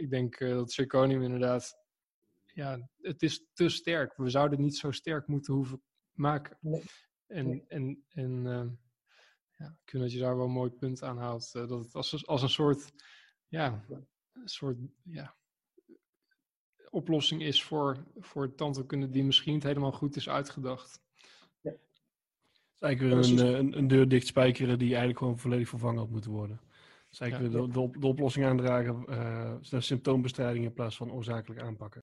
ik denk dat zirconium inderdaad, ja, het is te sterk. We zouden het niet zo sterk moeten hoeven maken. Nee. En, en, en ja, ik vind dat je daar wel een mooi punt aan haalt. dat het als, als een soort, ja, een soort, ja, oplossing is voor, voor tandheelkunde die misschien niet helemaal goed is uitgedacht. Ja. Het is eigenlijk weer een, een, een, deur dicht spijkeren die eigenlijk gewoon volledig vervangen had moeten worden. Dus eigenlijk de, de, oplossing aandragen, uh, symptoombestrijding in plaats van oorzakelijk aanpakken.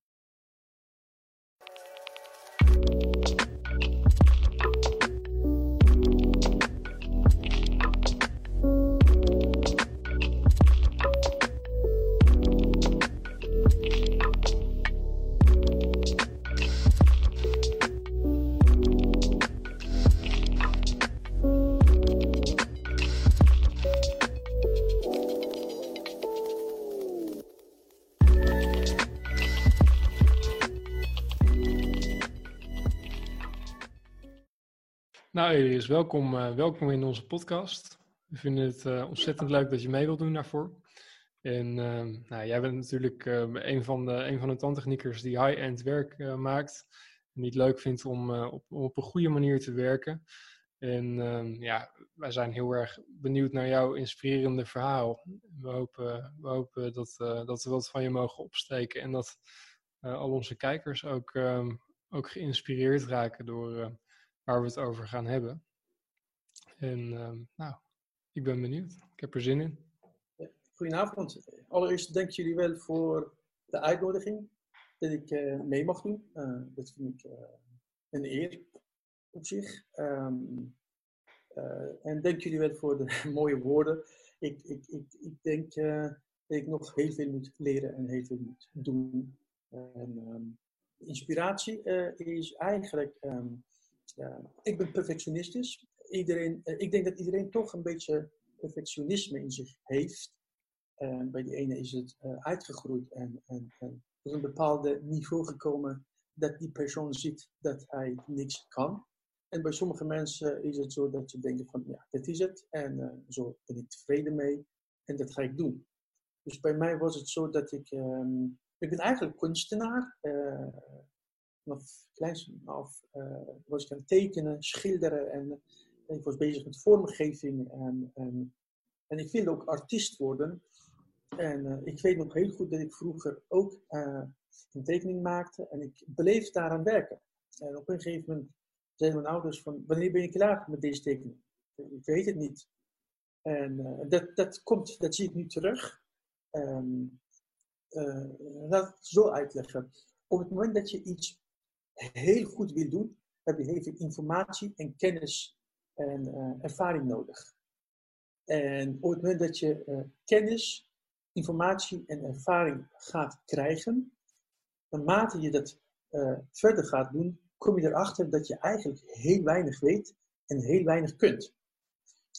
Elias, welkom, uh, welkom in onze podcast. We vinden het uh, ontzettend leuk dat je mee wilt doen daarvoor. En uh, nou, jij bent natuurlijk uh, een, van de, een van de tandtechniekers die high-end werk maakt. En die het leuk vindt om op, op een goede manier te werken. En ehm, ja, wij zijn heel erg benieuwd naar jouw inspirerende verhaal. We hopen, we hopen dat, dat we wat van je mogen opsteken. En dat al onze kijkers ook, ehm, ook geïnspireerd raken door waar we het over gaan hebben. En uh, nou, ik ben benieuwd. Ik heb er zin in. Goedenavond. Allereerst dank jullie wel voor de uitnodiging dat ik uh, mee mag doen. Uh, dat vind ik uh, een eer op zich. Um, en dank jullie wel voor de mooie woorden. Ik, ik, ik, ik denk dat ik nog heel veel moet leren en heel veel moet doen. En, um, inspiratie is eigenlijk ik ben perfectionistisch. Iedereen, eh, ik denk dat iedereen toch een beetje perfectionisme in zich heeft. bij de ene is het uh, uitgegroeid en, en, en tot een bepaald niveau gekomen dat die persoon ziet dat hij niks kan. En bij sommige mensen is het zo dat ze denken van ja, dit is het en zo ben ik tevreden mee en dat ga ik doen. Dus bij mij was het zo dat ik, um, ik ben eigenlijk kunstenaar. Vanaf kleins af uh, was ik aan tekenen, schilderen en, ik was bezig met vormgeving. En, en, en ik wilde ook artiest worden. En uh, ik weet nog heel goed dat ik vroeger ook een tekening maakte en ik bleef daaraan werken. En op een gegeven moment zeiden mijn ouders van, wanneer ben je klaar met deze tekening? Ik weet het niet. En dat, dat komt, dat zie ik nu terug. Um, laat het zo uitleggen. Op het moment dat je iets heel goed wil doen, heb je veel informatie en kennis en uh, ervaring nodig. En op het moment dat je uh, kennis, informatie en ervaring gaat krijgen, naarmate je dat uh, verder gaat doen, kom je erachter dat je eigenlijk heel weinig weet en heel weinig kunt.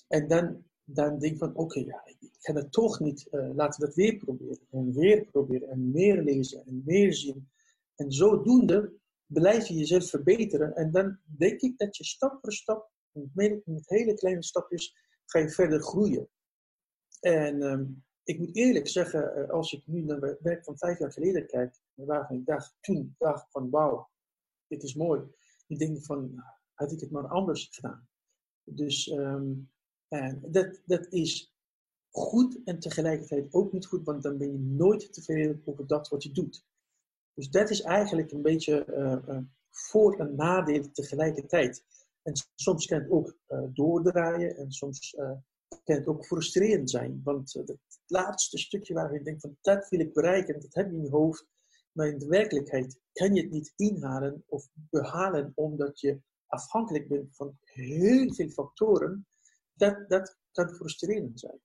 En dan, dan denk je van, oké, ja, ik ga dat toch niet, laten we dat weer proberen. En weer proberen en meer lezen en meer zien. En zodoende blijf je jezelf verbeteren. En dan denk ik dat je stap voor stap, met, hele kleine stapjes, ga je verder groeien. En um, ik moet eerlijk zeggen, eh, als ik nu naar mijn werk van vijf jaar geleden kijk, waarvan ik dacht, toen dacht van wauw, dit is mooi. Die denk van, had ik het maar anders gedaan. Dus en dat, dat is goed en tegelijkertijd ook niet goed, want dan ben je nooit tevreden over dat wat je doet. Dus dat is eigenlijk een beetje uh, voor- en nadeel tegelijkertijd. En soms kan het ook uh, doordraaien en soms kan het ook frustrerend zijn. Want het laatste stukje waar je denkt van dat wil ik bereiken, dat heb je in je hoofd. Maar in de werkelijkheid kan je het niet inhalen of behalen omdat je afhankelijk bent van heel veel factoren. Dat, dat kan frustrerend zijn.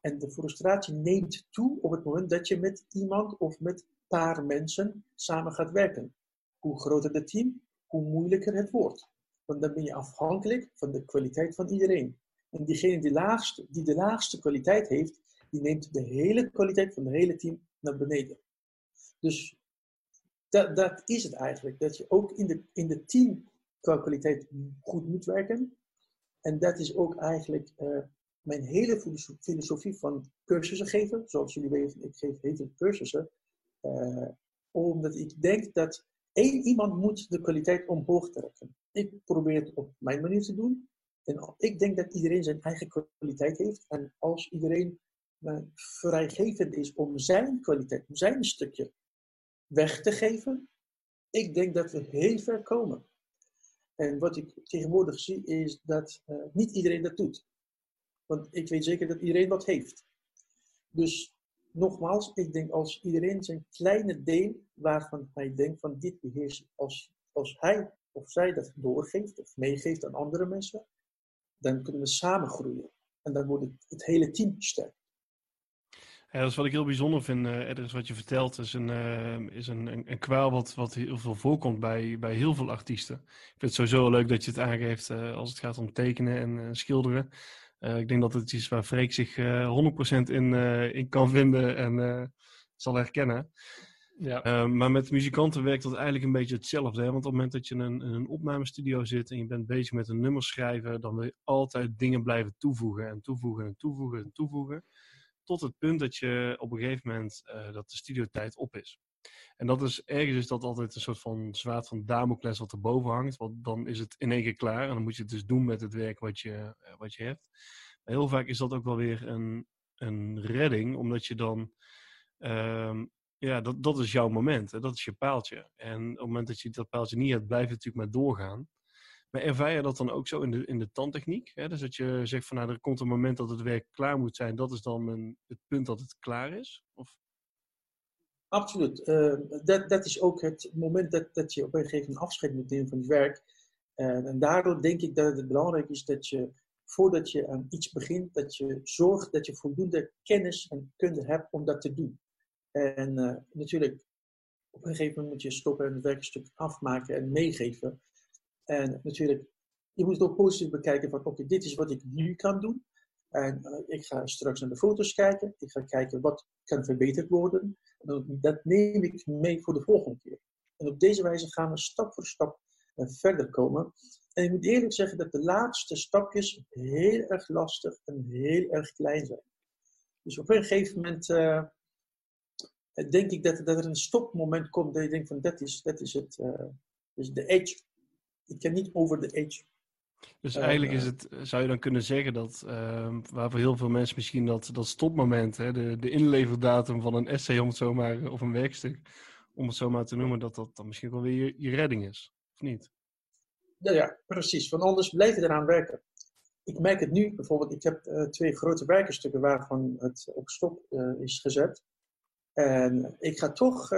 En de frustratie neemt toe op het moment dat je met iemand of met paar mensen samen gaat werken. Hoe groter het team, hoe moeilijker het wordt. Want dan ben je afhankelijk van de kwaliteit van iedereen. En diegene die, laagste, die de laagste kwaliteit heeft, die neemt de hele kwaliteit van het hele team naar beneden. Dus dat, dat is het eigenlijk. Dat je ook in de, in de team kwaliteit goed moet werken. En dat is ook eigenlijk uh, mijn hele filosofie van cursussen geven, zoals jullie weten, ik geef hele cursussen, omdat ik denk dat één iemand moet de kwaliteit omhoog trekken. Ik probeer het op mijn manier te doen. En ik denk dat iedereen zijn eigen kwaliteit heeft. En als iedereen uh, vrijgevend is om zijn kwaliteit, zijn stukje weg te geven, ik denk dat we heel ver komen. En wat ik tegenwoordig zie is dat uh, niet iedereen dat doet. Want ik weet zeker dat iedereen wat heeft. Dus nogmaals, ik denk als iedereen zijn kleine deel waarvan hij denkt van dit beheersen, als, als hij of zij dat doorgeeft of meegeeft aan andere mensen, dan kunnen we samen groeien. En dan wordt het, het hele team sterk. Ja, dat is wat ik heel bijzonder vind. Uh, is wat je vertelt, is een, uh, is een, een, een, kwaal wat, wat heel veel voorkomt bij, bij heel veel artiesten. Ik vind het sowieso leuk dat je het aangeeft uh, als het gaat om tekenen en schilderen. Ik denk dat het is waar Freek zich 100% in, in kan vinden en zal herkennen. Ja. maar met muzikanten werkt dat eigenlijk een beetje hetzelfde. Hè? Want op het moment dat je in een, in een opnamestudio zit en je bent bezig met een nummer schrijven, dan wil je altijd dingen blijven toevoegen en toevoegen en toevoegen en toevoegen tot het punt dat je op een gegeven moment uh, dat de studiotijd op is. En dat is ergens is dat altijd een soort van zwaard van Damocles wat erboven hangt. Want dan is het in één keer klaar. En dan moet je het dus doen met het werk wat je, uh, wat je hebt. Maar heel vaak is dat ook wel weer een, een redding. Omdat je dan... Um, ja, dat, dat is jouw moment. Dat is je paaltje. En op het moment dat je dat paaltje niet hebt, blijf je natuurlijk maar doorgaan. Maar ervaar je dat dan ook zo in de, in de tandtechniek? Hè? Dus dat je zegt van nou, er komt een moment dat het werk klaar moet zijn. Dat is dan een, het punt dat het klaar is? Of? Absoluut. Uh, dat, dat is ook het moment dat, dat je op een gegeven moment afscheid moet nemen van het werk. Uh, en daardoor denk ik dat het belangrijk is dat je, voordat je aan iets begint, dat je zorgt dat je voldoende kennis en kunde hebt om dat te doen. En uh, natuurlijk, op een gegeven moment moet je stoppen en het werkstuk afmaken en meegeven. En natuurlijk, je moet het ook positief bekijken van oké, dit is wat ik nu kan doen. En ik ga straks naar de foto's kijken. Ik ga kijken wat kan verbeterd worden. Dat neem ik mee voor de volgende keer. En op deze wijze gaan we stap voor stap uh, verder komen. En ik moet eerlijk zeggen dat de laatste stapjes heel erg lastig en heel erg klein zijn. Dus op een gegeven moment uh, denk ik dat, er een stopmoment komt dat je denkt van dat is, dat is het, dus de edge ik ken niet over de age. Dus eigenlijk is het, zou je dan kunnen zeggen dat, uh, waar voor heel veel mensen misschien dat, dat stopmoment, hè, de, de inleverdatum van een essay om het zomaar, of een werkstuk, om het zomaar te noemen, dat dat dan misschien wel weer je, je redding is, of niet? Ja, ja, precies. Want anders blijf je eraan werken. Ik merk het nu bijvoorbeeld, ik heb uh, twee grote werkenstukken waarvan het op stop uh, is gezet. En ik ga toch,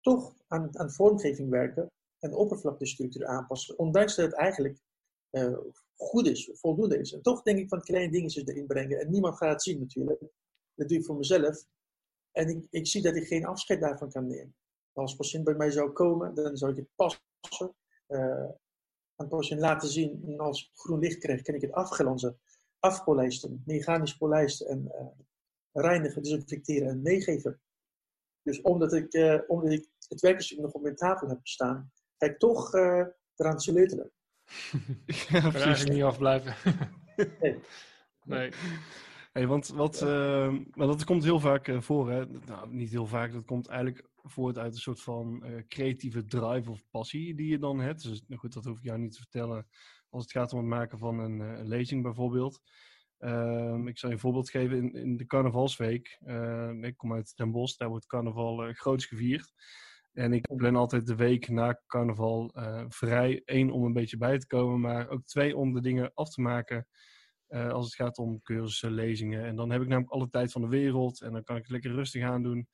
toch aan, aan vormgeving werken en oppervlaktestructuur aanpassen, ondanks dat het eigenlijk uh, goed is, voldoende is. En toch denk ik van kleine dingetjes erin brengen. En niemand gaat het zien natuurlijk. Dat doe ik voor mezelf. En ik, ik zie dat ik geen afscheid daarvan kan nemen. Als een patiënt bij mij zou komen, dan zou ik het passen. Uh, aan de patiënt laten zien. En als ik groen licht krijg, kan ik het afgelanzen, afpolijsten, mechanisch polijsten en uh, reinigen, desinfecteren en meegeven. Dus omdat ik, uh, omdat ik het werkstuk nog op mijn tafel heb staan, ga ik toch eraan sleutelen. Ja, precies. niet afblijven. nee. nee. Hey, want wat, uh, maar dat komt heel vaak uh, voor, hè? Nou, niet heel vaak, dat komt eigenlijk voort uit een soort van uh, creatieve drive of passie die je dan hebt. Dus nou goed, dat hoef ik jou niet te vertellen als het gaat om het maken van een, een lezing bijvoorbeeld. Ehm, ik zal je een voorbeeld geven. In, in de carnavalsweek, ik kom uit Den Bosch, daar wordt carnaval groots gevierd. En ik plan altijd de week na carnaval uh, vrij. één om een beetje bij te komen, maar ook twee om de dingen af te maken. Uh, als het gaat om cursussen, lezingen. En dan heb ik namelijk alle tijd van de wereld. En dan kan ik het lekker rustig aan doen.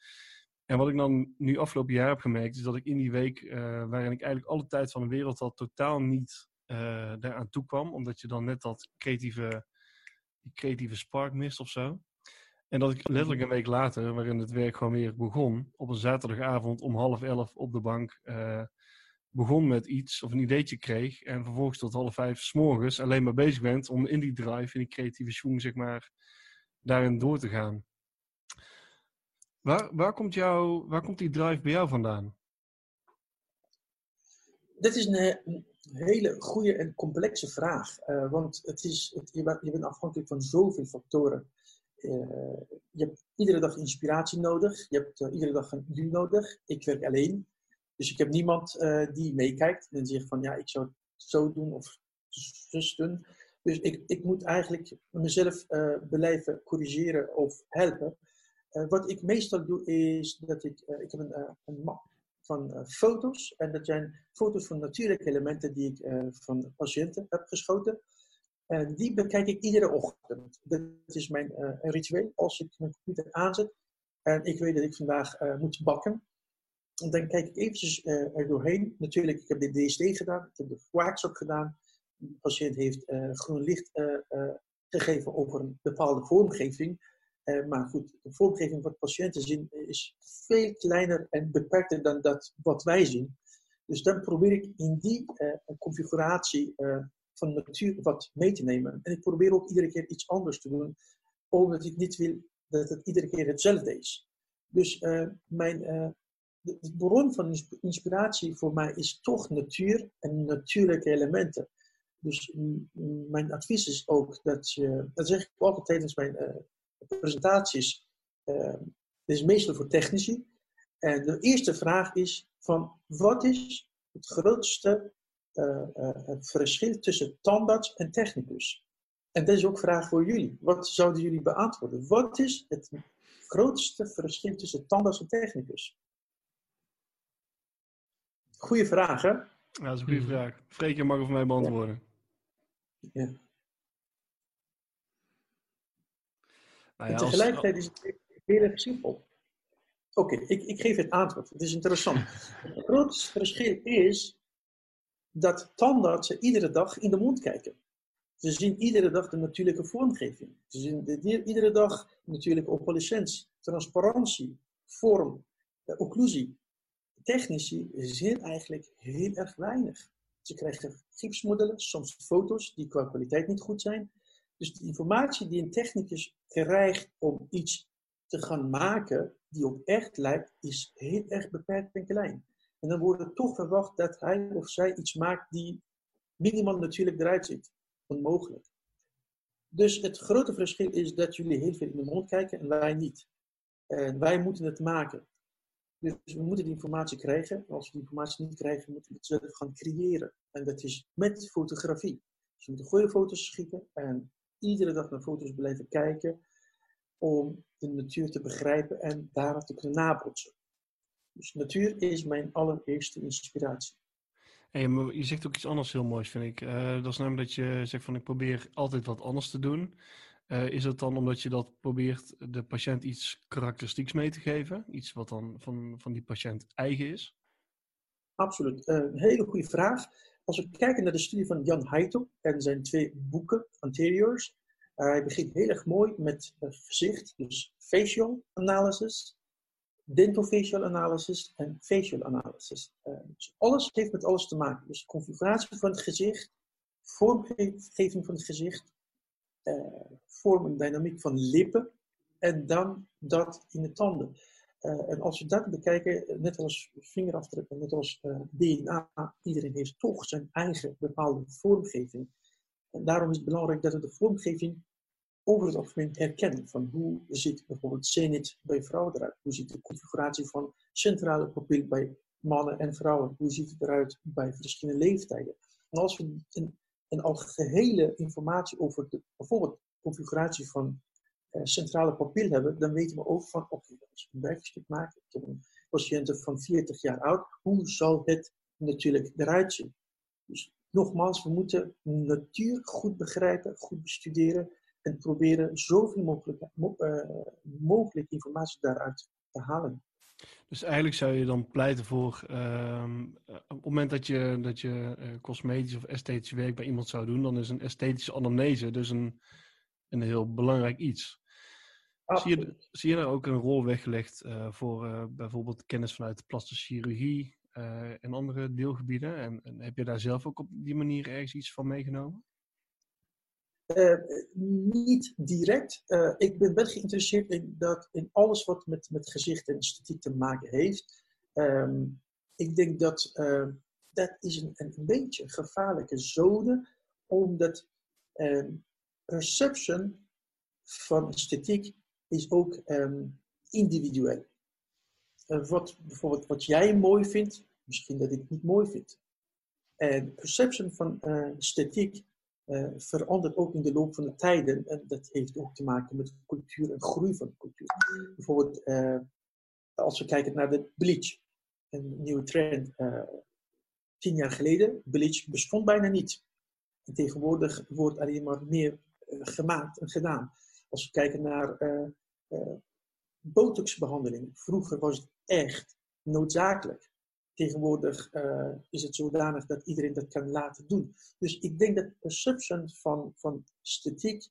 En wat ik dan nu afgelopen jaar heb gemerkt, is dat ik in die week, uh, waarin ik eigenlijk alle tijd van de wereld had, totaal niet daaraan toe kwam. Omdat je dan net dat creatieve, die creatieve spark mist of zo. En dat ik letterlijk een week later, waarin het werk gewoon weer begon, op een zaterdagavond om half elf op de bank, uh, begon met iets of een ideetje kreeg. En vervolgens tot half vijf s morgens alleen maar bezig bent om in die drive, in die creatieve schoen, zeg maar, daarin door te gaan. Waar, waar, komt, jou, waar komt die drive bij jou vandaan? dit is een, hele goede en complexe vraag. Uh, want het is, het, je, bent, afhankelijk van zoveel factoren. Uh, je hebt iedere dag inspiratie nodig. Je hebt uh, iedere dag een doel nodig. Ik werk alleen. Dus ik heb niemand die meekijkt en zegt van ja, ik zou het zo doen of zus doen. Dus ik, ik moet eigenlijk mezelf blijven corrigeren of helpen. wat ik meestal doe is dat ik, ik heb een, een map van uh, foto's. En dat zijn foto's van natuurlijke elementen die ik van patiënten heb geschoten. En die bekijk ik iedere ochtend. Dat is mijn uh, ritueel. Als ik mijn computer aanzet en ik weet dat ik vandaag moet bakken, dan kijk ik eventjes er doorheen. Natuurlijk, ik heb de DST gedaan, ik heb de wax ook gedaan. De patiënt heeft groen licht gegeven over een bepaalde vormgeving. Uh, maar goed, de vormgeving wat patiënten zien is veel kleiner en beperkter dan dat wat wij zien. Dus dan probeer ik in die uh, configuratie uh, van natuur wat mee te nemen. En ik probeer ook iedere keer iets anders te doen, omdat ik niet wil dat het iedere keer hetzelfde is. Dus mijn, de, de, bron van inspiratie voor mij is toch natuur en natuurlijke elementen. Dus mijn advies is ook dat je, dat zeg ik altijd tijdens mijn presentaties uh, is meestal voor technici. En de eerste vraag is van wat is het grootste uh, uh, verschil tussen tandarts en technicus? En dat is ook een vraag voor jullie. Wat zouden jullie beantwoorden? Wat is het grootste verschil tussen tandarts en technicus? Goeie vraag, hè? Ja, dat is een goede vraag. Freek, je mag het voor mij beantwoorden. Ja. Nou ja, en tegelijkertijd is het heel erg simpel. Oké, ik, ik geef het antwoord. Het is interessant. het grootste verschil is dat tandartsen iedere dag in de mond kijken. Ze zien iedere dag de natuurlijke vormgeving. Ze zien de, iedere dag natuurlijke opalescentie, transparantie, vorm, uh, occlusie. Technici zien eigenlijk heel erg weinig. Ze krijgen gipsmodellen, soms foto's die qua kwaliteit niet goed zijn. Dus de informatie die een technicus krijgt om iets te gaan maken die op echt lijkt, is heel erg beperkt en klein. En dan wordt er toch verwacht dat hij of zij iets maakt die minimaal natuurlijk eruit ziet. Onmogelijk. Dus het grote verschil is dat jullie heel veel in de mond kijken en wij niet. En wij moeten het maken. Dus we moeten die informatie krijgen. Als we die informatie niet krijgen, moeten we het zelf gaan creëren. En dat is met fotografie. Dus je moet goede foto's schieten en iedere dag naar foto's blijven kijken om de natuur te begrijpen en daarop te kunnen nabootsen. Dus natuur is mijn allereerste inspiratie. Hey, maar je zegt ook iets anders heel moois, vind ik. Uh, dat is namelijk dat je zegt van ik probeer altijd wat anders te doen. Uh, is het dan omdat je dat probeert de patiënt iets karakteristieks mee te geven? Iets wat dan van, van die patiënt eigen is? Absoluut. Uh, een hele goede vraag. Als we kijken naar de studie van Jan Heito en zijn twee boeken, Anteriors, hij begint heel erg mooi met gezicht, dus facial analysis, dentofacial analysis en facial analysis. Uh, dus alles heeft met alles te maken. Dus configuratie van het gezicht, vormgeving van het gezicht, uh, vorm en dynamiek van lippen en dan dat in de tanden. Uh, en als we dat bekijken, net als vingerafdrukken, net als DNA, iedereen heeft toch zijn eigen bepaalde vormgeving. En daarom is het belangrijk dat we de vormgeving over het algemeen herkennen. Van hoe ziet bijvoorbeeld zenit bij vrouwen eruit? Hoe ziet de configuratie van centrale pupil bij mannen en vrouwen? Hoe ziet het eruit bij verschillende leeftijden? En als we een, een algehele informatie over de, bijvoorbeeld configuratie van uh, centrale papier hebben, dan weten we ook van, oké, als ik een werkstuk maak, ik heb een patiënt van 40 jaar oud, hoe zal het natuurlijk eruit zien? Dus nogmaals, we moeten natuur goed begrijpen, goed bestuderen en proberen zoveel mogelijk, uh, mogelijk informatie daaruit te halen. Dus eigenlijk zou je dan pleiten voor, uh, op het moment dat je, dat je uh, cosmetisch of esthetisch werk bij iemand zou doen, dan is een esthetische anamnese dus een, een heel belangrijk iets. Zie je, zie je daar ook een rol weggelegd voor bijvoorbeeld kennis vanuit plastische chirurgie en andere deelgebieden? En, en, heb je daar zelf ook op die manier ergens iets van meegenomen? Niet direct. ik ben wel geïnteresseerd in, dat, in alles wat met, met gezicht en esthetiek te maken heeft. Um, ik denk dat dat is een, een beetje gevaarlijke zone, omdat um, perception van esthetiek is ook um, individueel. Wat, bijvoorbeeld wat jij mooi vindt, misschien dat ik niet mooi vind. En perception van esthetiek uh, verandert ook in de loop van de tijden. En dat heeft ook te maken met cultuur en groei van cultuur. Bijvoorbeeld, als we kijken naar de bleach, een nieuwe trend. tien jaar geleden, bleach bestond bijna niet. En tegenwoordig wordt alleen maar meer gemaakt en gedaan. Als we kijken naar botoxbehandeling. Vroeger was het echt noodzakelijk. Tegenwoordig uh, is het zodanig dat iedereen dat kan laten doen. Dus ik denk dat perception van, van esthetiek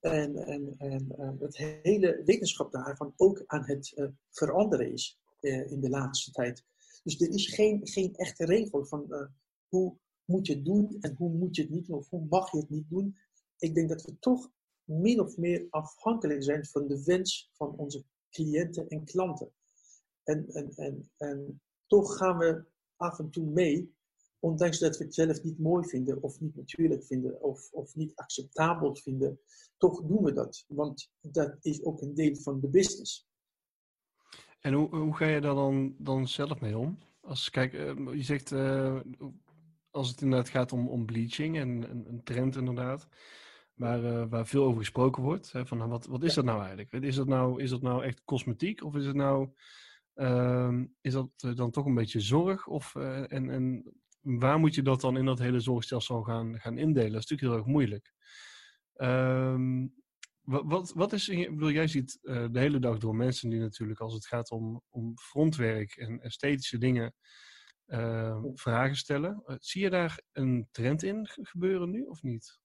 en, en, en uh, het hele wetenschap daarvan ook aan het uh, veranderen is in de laatste tijd. Dus er is geen, geen echte regel van hoe moet je het doen en hoe moet je het niet doen of hoe mag je het niet doen. Ik denk dat we toch min of meer afhankelijk zijn van de wens van onze cliënten en klanten. En, en, en, en toch gaan we af en toe mee, ondanks dat we het zelf niet mooi vinden, of niet natuurlijk vinden, of, of niet acceptabel vinden, toch doen we dat. Want dat is ook een deel van de business. En hoe, hoe ga je daar dan, dan zelf mee om? Als, kijk, eh, je zegt, uh, als het inderdaad gaat om, om bleaching en een trend inderdaad, waar, uh, waar veel over gesproken wordt. Hè, van nou, wat, wat is dat nou eigenlijk? Is dat nou, is dat nou echt cosmetiek of is het nou is dat uh, dan toch een beetje zorg? Of, uh, en, en waar moet je dat dan in dat hele zorgstelsel gaan, gaan indelen? Dat is natuurlijk heel erg moeilijk. Um, wat, wat, wat is, ik bedoel, jij ziet de hele dag door mensen die natuurlijk, als het gaat om, om frontwerk en esthetische dingen, ehm, vragen stellen. zie je daar een trend in gebeuren nu of niet?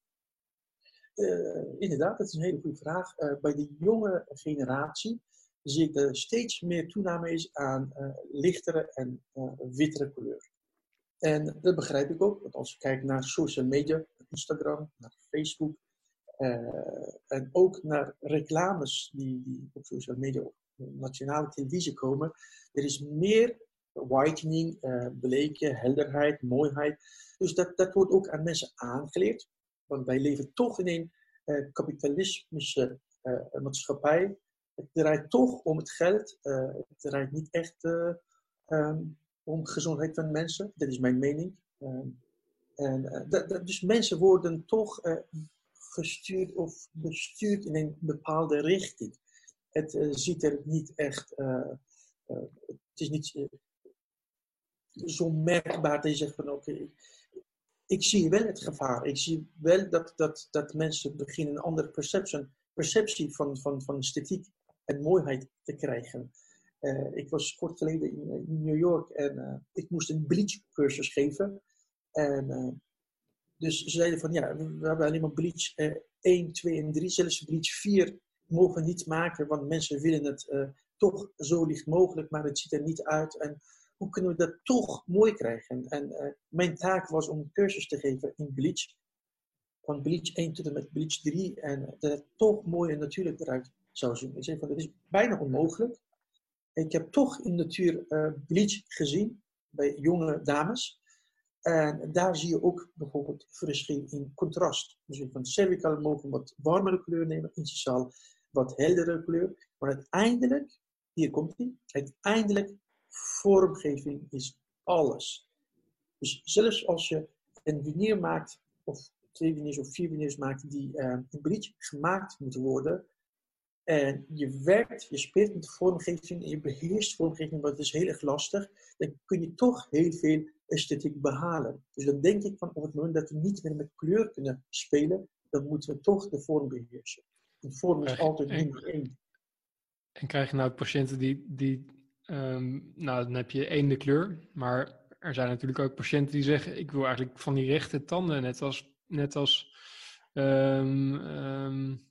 Inderdaad, dat is een hele goede vraag. Bij de jonge generatie zie ik dat er steeds meer toename is aan uh, lichtere en wittere kleur. En dat begrijp ik ook, want als je kijkt naar social media, Instagram, naar Facebook, en ook naar reclames die, die op social media op nationale televisie komen, er is meer whitening, bleken, helderheid, mooiheid. Dus dat, dat wordt ook aan mensen aangeleerd. Want wij leven toch in een uh, kapitalistische uh, maatschappij. Het draait toch om het geld. Uh, het draait niet echt um, om gezondheid van mensen. Dat is mijn mening. Um, en, dus mensen worden toch gestuurd of bestuurd in een bepaalde richting. Het ziet er niet echt. het is niet zo merkbaar dat je zegt van oké, ik zie wel het gevaar. Ik zie wel dat, dat, dat mensen beginnen een andere perceptie van, van, van esthetiek en mooiheid te krijgen. Uh, ik was kort geleden in, in New York en uh, ik moest een bleach cursus geven. En, dus ze zeiden van ja, we hebben alleen maar bleach 1, 2 en 3. Zelfs bleach 4 mogen niet maken, want mensen willen het toch zo licht mogelijk, maar het ziet er niet uit. En hoe kunnen we dat toch mooi krijgen? En mijn taak was om cursus te geven in bleach. Van bleach 1 tot en met bleach 3. En dat het toch mooi en natuurlijk eruit zou zien. Ik zei van, dat is bijna onmogelijk. Ik heb toch in de natuur uh, bleach gezien bij jonge dames. En daar zie je ook bijvoorbeeld verschil in contrast. Dus van cervical mogen wat warmere kleur nemen, initiaal wat heldere kleur. Maar uiteindelijk, hier komt die, uiteindelijk vormgeving is alles. Dus zelfs als je een veneer maakt, of twee veneers of vier veneers maakt, die uh, in bleach gemaakt moeten worden, en je werkt, je speelt met de vormgeving en je beheerst vormgeving, wat is heel erg lastig, dan kun je toch heel veel esthetiek behalen. Dus dan denk ik van op het moment dat we niet meer met kleur kunnen spelen, dan moeten we toch de vorm beheersen. De vorm is altijd nummer één. En krijg je nou patiënten die, die Um, nou, dan heb je één de kleur. Maar er zijn natuurlijk ook patiënten die zeggen: Ik wil eigenlijk van die rechte tanden, net als, net als, um, um,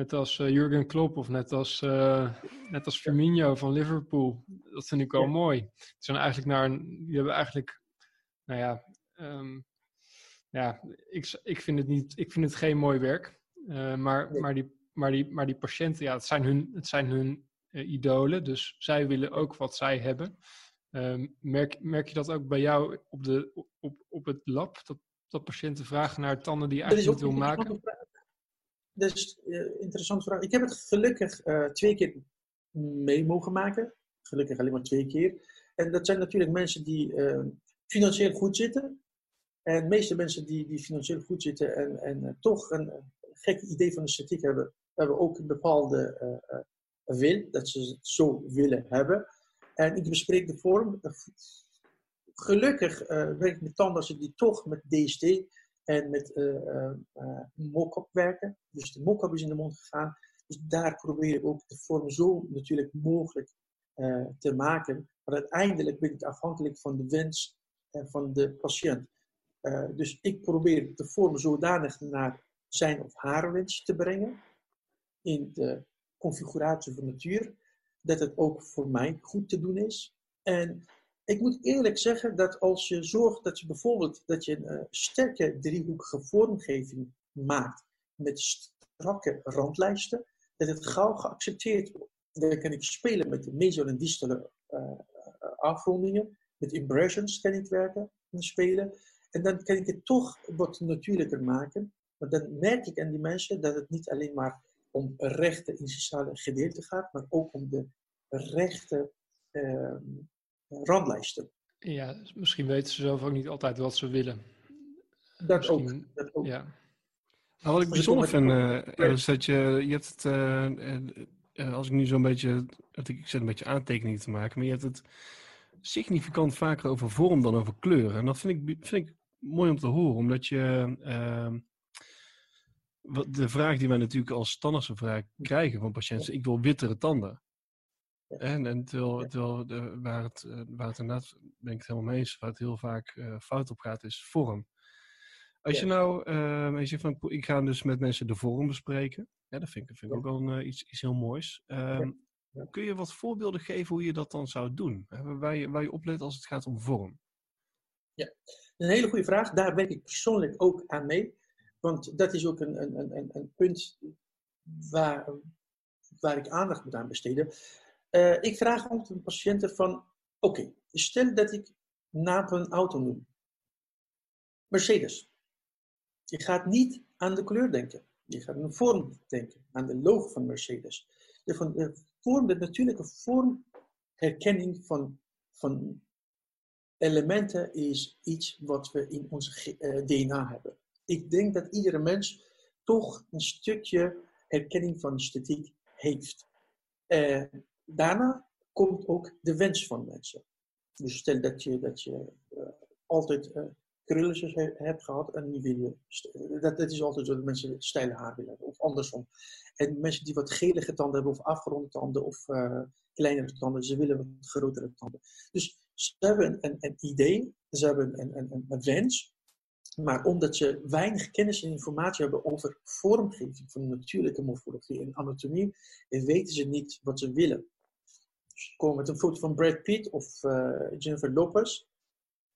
net als uh, Jurgen Klopp of net als, uh, net als Firmino van Liverpool. Dat vind ik wel ja. mooi. Die zijn eigenlijk naar een, die hebben eigenlijk, nou ja, ja ik, ik, vind het niet, ik vind het geen mooi werk. Uh, maar, nee. maar, die, maar, die, maar die patiënten, ja, het zijn hun, het zijn hun idolen. Dus zij willen ook wat zij hebben. Ehm, merk, merk je dat ook bij jou op, de, op, op het lab? Dat, dat patiënten vragen naar tanden die je eigenlijk niet wil maken? Een uh, interessante vraag. Ik heb het gelukkig uh, twee keer mee mogen maken. Gelukkig alleen maar twee keer. En dat zijn natuurlijk mensen die uh, financieel goed zitten. En de meeste mensen die, die financieel goed zitten en, en toch een gek idee van de statiek hebben, hebben ook een bepaalde wil, dat ze het zo willen hebben. En ik bespreek de vorm. Gelukkig werk ik met tandartsen die toch met DST en met uh, uh, werken. Dus de mock is in de mond gegaan. Dus daar probeer ik ook de vorm zo natuurlijk mogelijk te maken. Maar uiteindelijk ben ik afhankelijk van de wens van de patiënt. dus ik probeer de vorm zodanig naar zijn of haar wens te brengen. In de configuratie van natuur dat het ook voor mij goed te doen is. En ik moet eerlijk zeggen dat als je zorgt dat je bijvoorbeeld dat je een uh, sterke driehoekige vormgeving maakt met strakke randlijsten, dat het gauw geaccepteerd wordt. Dan kan ik spelen met de meso- en distale uh, afrondingen, met impressions kan ik werken en spelen. En dan kan ik het toch wat natuurlijker maken. Maar dan merk ik aan die mensen dat het niet alleen maar om rechte incisale gedeelte gaat, maar ook om de rechte uh, Ja, misschien weten ze zelf ook niet altijd wat ze willen. Dat, ook, dat ook. Ja. Nou, wat ik bijzonder vind, uh, is dat je, je hebt het, uh, als ik nu zo'n beetje, ik zet een beetje aantekeningen te maken, maar je hebt het significant vaker over vorm dan over kleur. En dat vind ik, vind ik mooi om te horen, omdat je ehm, de vraag die wij natuurlijk als standaardse vraag krijgen van patiënten, ik wil wittere tanden. En, en terwijl, terwijl de, waar, het, eh, waar het inderdaad, ben ik het helemaal mee eens, waar het heel vaak uh, fout op gaat, is vorm. Als je nou, uh, je zegt van, ik ga dus met mensen de vorm bespreken. Ja, dat vind ik, vind ik ook wel een, iets, iets heel moois. Um, kun je wat voorbeelden geven hoe je dat dan zou doen? Waar je, waar je oplet als het gaat om vorm? Ja, een hele goede vraag. Daar werk ik persoonlijk ook aan mee. Want dat is ook een, een, een, een punt waar, waar ik aandacht moet aan besteden. Uh, ik vraag aan de patiënten van, oké, stel dat ik naam een auto noem. Mercedes. Je gaat niet aan de kleur denken. Je gaat aan de vorm denken, aan de logo van Mercedes. De, vorm, de natuurlijke vormherkenning van, van elementen is iets wat we in ons eh, DNA hebben ik denk dat iedere mens toch een stukje herkenning van esthetiek heeft. Uh, daarna komt ook de wens van mensen. Dus stel dat je, dat je uh, altijd uh, krulletjes he, hebt gehad en nu wil. Dat, dat is altijd zo dat mensen steile haar willen hebben, of andersom. En mensen die wat gelige tanden hebben, of afgeronde tanden, of kleinere tanden, ze willen wat grotere tanden. Dus ze hebben een, een, idee, ze hebben een, een, een wens, maar omdat ze weinig kennis en informatie hebben over vormgeving van natuurlijke morfologie en anatomie, weten ze niet wat ze willen. Komen met een foto van Brad Pitt of uh, Jennifer Lopez.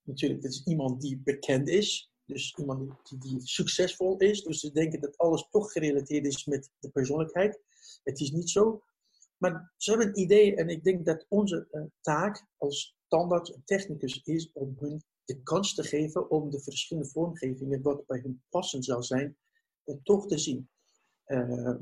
Natuurlijk, dat is iemand die bekend is. Dus iemand die, die, succesvol is. Dus ze denken dat alles toch gerelateerd is met de persoonlijkheid. Het is niet zo. Maar ze hebben een idee en ik denk dat onze uh, taak als standaard technicus is om hun de kans te geven om de verschillende vormgevingen, wat bij hun passend zou zijn, uh, toch te zien. Uh,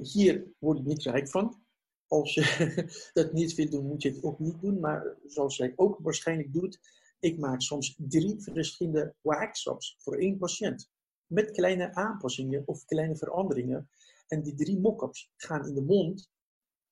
hier word ik niet rijk van. Als je dat niet wil doen, moet je het ook niet doen. Maar zoals jij ook waarschijnlijk doet, ik maak soms drie verschillende workshops voor één patiënt. Met kleine aanpassingen of kleine veranderingen. En die drie mock-ups gaan in de mond.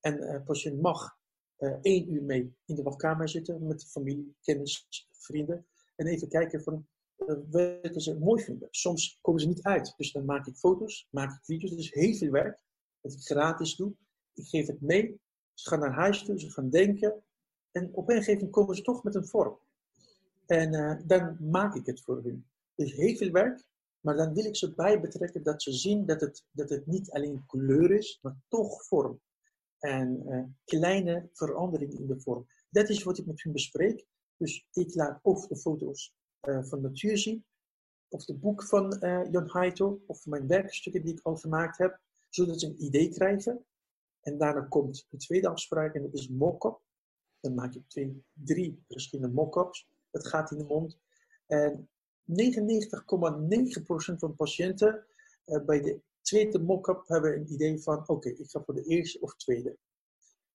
En de patiënt mag uh, één uur mee in de wachtkamer zitten met familie, kennis, vrienden. En even kijken van uh, welke ze mooi vinden. Soms komen ze niet uit. Dus dan maak ik foto's, maak ik video's. Is heel veel werk. Dat ik gratis doe. Ik geef het mee. Ze gaan naar huis toe, ze gaan denken. En op een gegeven moment komen ze toch met een vorm. En uh, dan maak ik het voor hun. Dus heel veel werk. Maar dan wil ik ze bij betrekken dat ze zien dat het, dat het niet alleen kleur is, maar toch vorm. En uh, kleine veranderingen in de vorm. Dat is wat ik met hun bespreek. Dus ik laat of de foto's uh, van natuur zien, of de boek van Jan Haito, of mijn werkstukken die ik al gemaakt heb, zodat ze een idee krijgen. En daarna komt de tweede afspraak en dat is mock-up. Dan maak je twee, drie verschillende mock-ups. Het gaat in de mond. En 99,9% van de patiënten uh, bij de tweede mock-up hebben een idee van: oké, ik ga voor de eerste of tweede.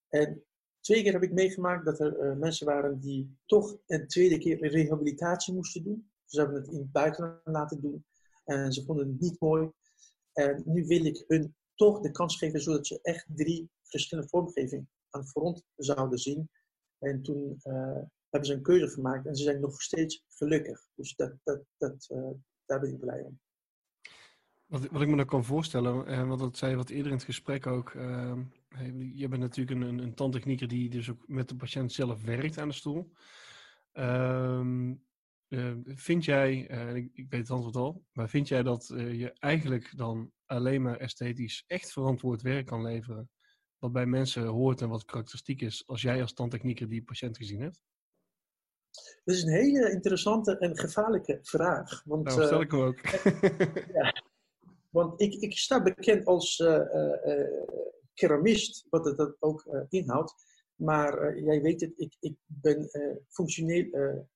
En twee keer heb ik meegemaakt dat er uh, mensen waren die toch een tweede keer rehabilitatie moesten doen. Ze hebben het in het buitenland laten doen en ze vonden het niet mooi. En nu wil ik hun toch de kans geven zodat ze echt drie verschillende vormgevingen aan de front zouden zien. En toen uh, hebben ze een keuze gemaakt en ze zijn nog steeds gelukkig. Dus dat, dat, dat, uh, daar ben ik blij om. Wat, wat ik me dan kan voorstellen, uh, want dat zei je wat eerder in het gesprek ook. Uh, je bent natuurlijk een, een tandtechnieker die dus ook met de patiënt zelf werkt aan de stoel. Uh, vind jij, ik, ik, weet het antwoord al, maar vind jij dat je eigenlijk dan alleen maar esthetisch echt verantwoord werk kan leveren? Wat bij mensen hoort en wat karakteristiek is, als jij als tandtechnieker die patiënt gezien hebt? Dat is een hele interessante en gevaarlijke vraag. Want, nou, stel ik hem ook. ja, want ik, ik sta bekend als uh, keramist, wat het dat ook inhoudt. Maar jij weet het, ik, ik ben functioneel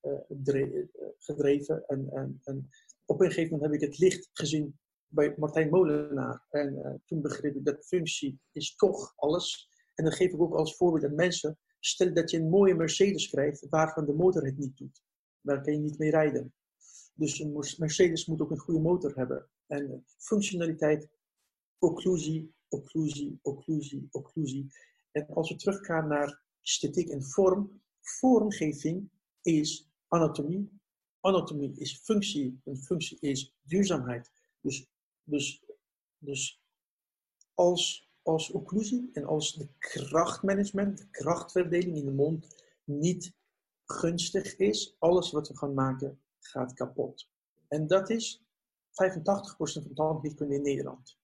gedreven. En, en, en, op een gegeven moment heb ik het licht gezien bij Martijn Molenaar. En toen begreep ik dat functie is toch alles. En dan geef ik ook als voorbeeld aan mensen. Stel dat je een mooie Mercedes krijgt waarvan de motor het niet doet. Daar kan je niet mee rijden. Dus een Mercedes moet ook een goede motor hebben. En functionaliteit, occlusie, occlusie, occlusie, occlusie. En als we teruggaan naar esthetiek en vorm, vormgeving is anatomie. Anatomie is functie en functie is duurzaamheid. Dus, dus, dus als, als occlusie en als de krachtmanagement, de krachtverdeling in de mond niet gunstig is, alles wat we gaan maken gaat kapot. En dat is 85% van de tandheelkunde in Nederland.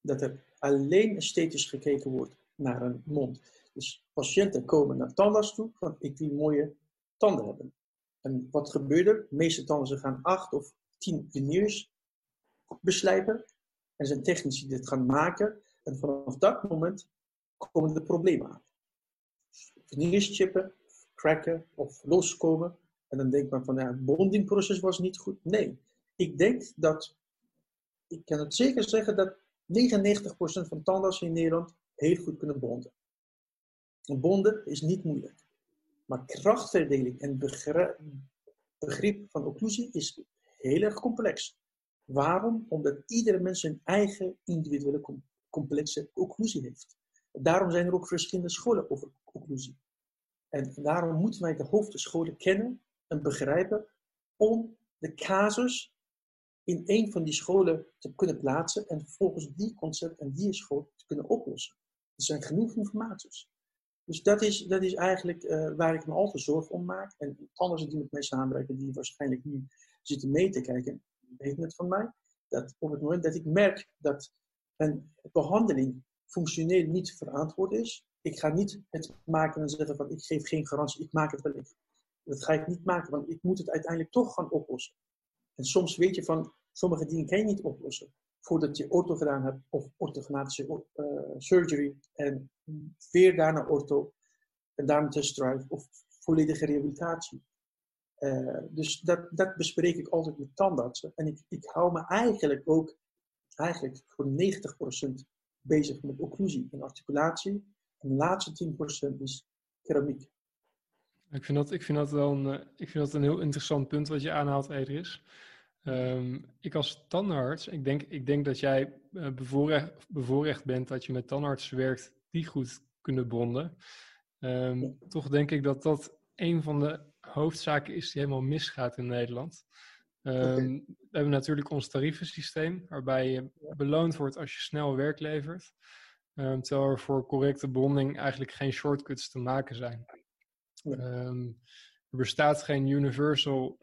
Dat er alleen esthetisch gekeken wordt naar een mond. Dus patiënten komen naar tandarts toe van ik wil mooie tanden hebben. En wat gebeurt er? De meeste tanden gaan 8 of 10 veneers beslijpen. En zijn technici die dit gaan maken. En vanaf dat moment komen de problemen aan. Veneers chippen, cracken of loskomen. En dan denkt men van ja, het bondingproces was niet goed. Nee, ik denk dat, ik kan het zeker zeggen dat 99% van tandartsen in Nederland heel goed kunnen bonden. Een bonden is niet moeilijk. Maar krachtverdeling en begrip van occlusie is heel erg complex. Waarom? Omdat iedere mens zijn eigen individuele complexe occlusie heeft. Daarom zijn er ook verschillende scholen over occlusie. En daarom moeten wij de hoofdscholen kennen en begrijpen om de casus in een van die scholen te kunnen plaatsen en volgens die concept en die school te kunnen oplossen. Er zijn genoeg informaties. Dus dat is, dat is eigenlijk uh, waar ik me altijd zorgen om maak. En anderen die met mij samenwerken, die waarschijnlijk nu zitten mee te kijken, weten het van mij. Dat op het moment dat ik merk dat een behandeling functioneel niet verantwoord is, ik ga niet het maken en zeggen van ik geef geen garantie, ik maak het wel. Dat ga ik niet maken, want ik moet het uiteindelijk toch gaan oplossen. En soms weet je van, sommige dingen kan je niet oplossen. Voordat je ortho gedaan hebt, of orthogonatische uh, surgery, en weer daarna ortho, en daarna test drive, of volledige rehabilitatie. Uh, dus dat, dat bespreek ik altijd met tandartsen. En ik, ik hou me eigenlijk ook, eigenlijk voor 90% bezig met occlusie en articulatie. En de laatste 10% is keramiek. Ik vind dat, ik vind dat wel een, eh, ik vind dat een heel interessant punt wat je aanhaalt, Edris. Um, ik als tandarts, ik denk, ik denk dat jij uh, bevoorrecht, bevoorrecht, bent dat je met tandartsen werkt die goed kunnen bonden. Um, toch denk ik dat dat een van de hoofdzaken is die helemaal misgaat in Nederland. Um, okay. We hebben natuurlijk ons tarievensysteem, waarbij je beloond wordt als je snel werk levert. terwijl er voor correcte bonding eigenlijk geen shortcuts te maken zijn. Um, er bestaat geen universal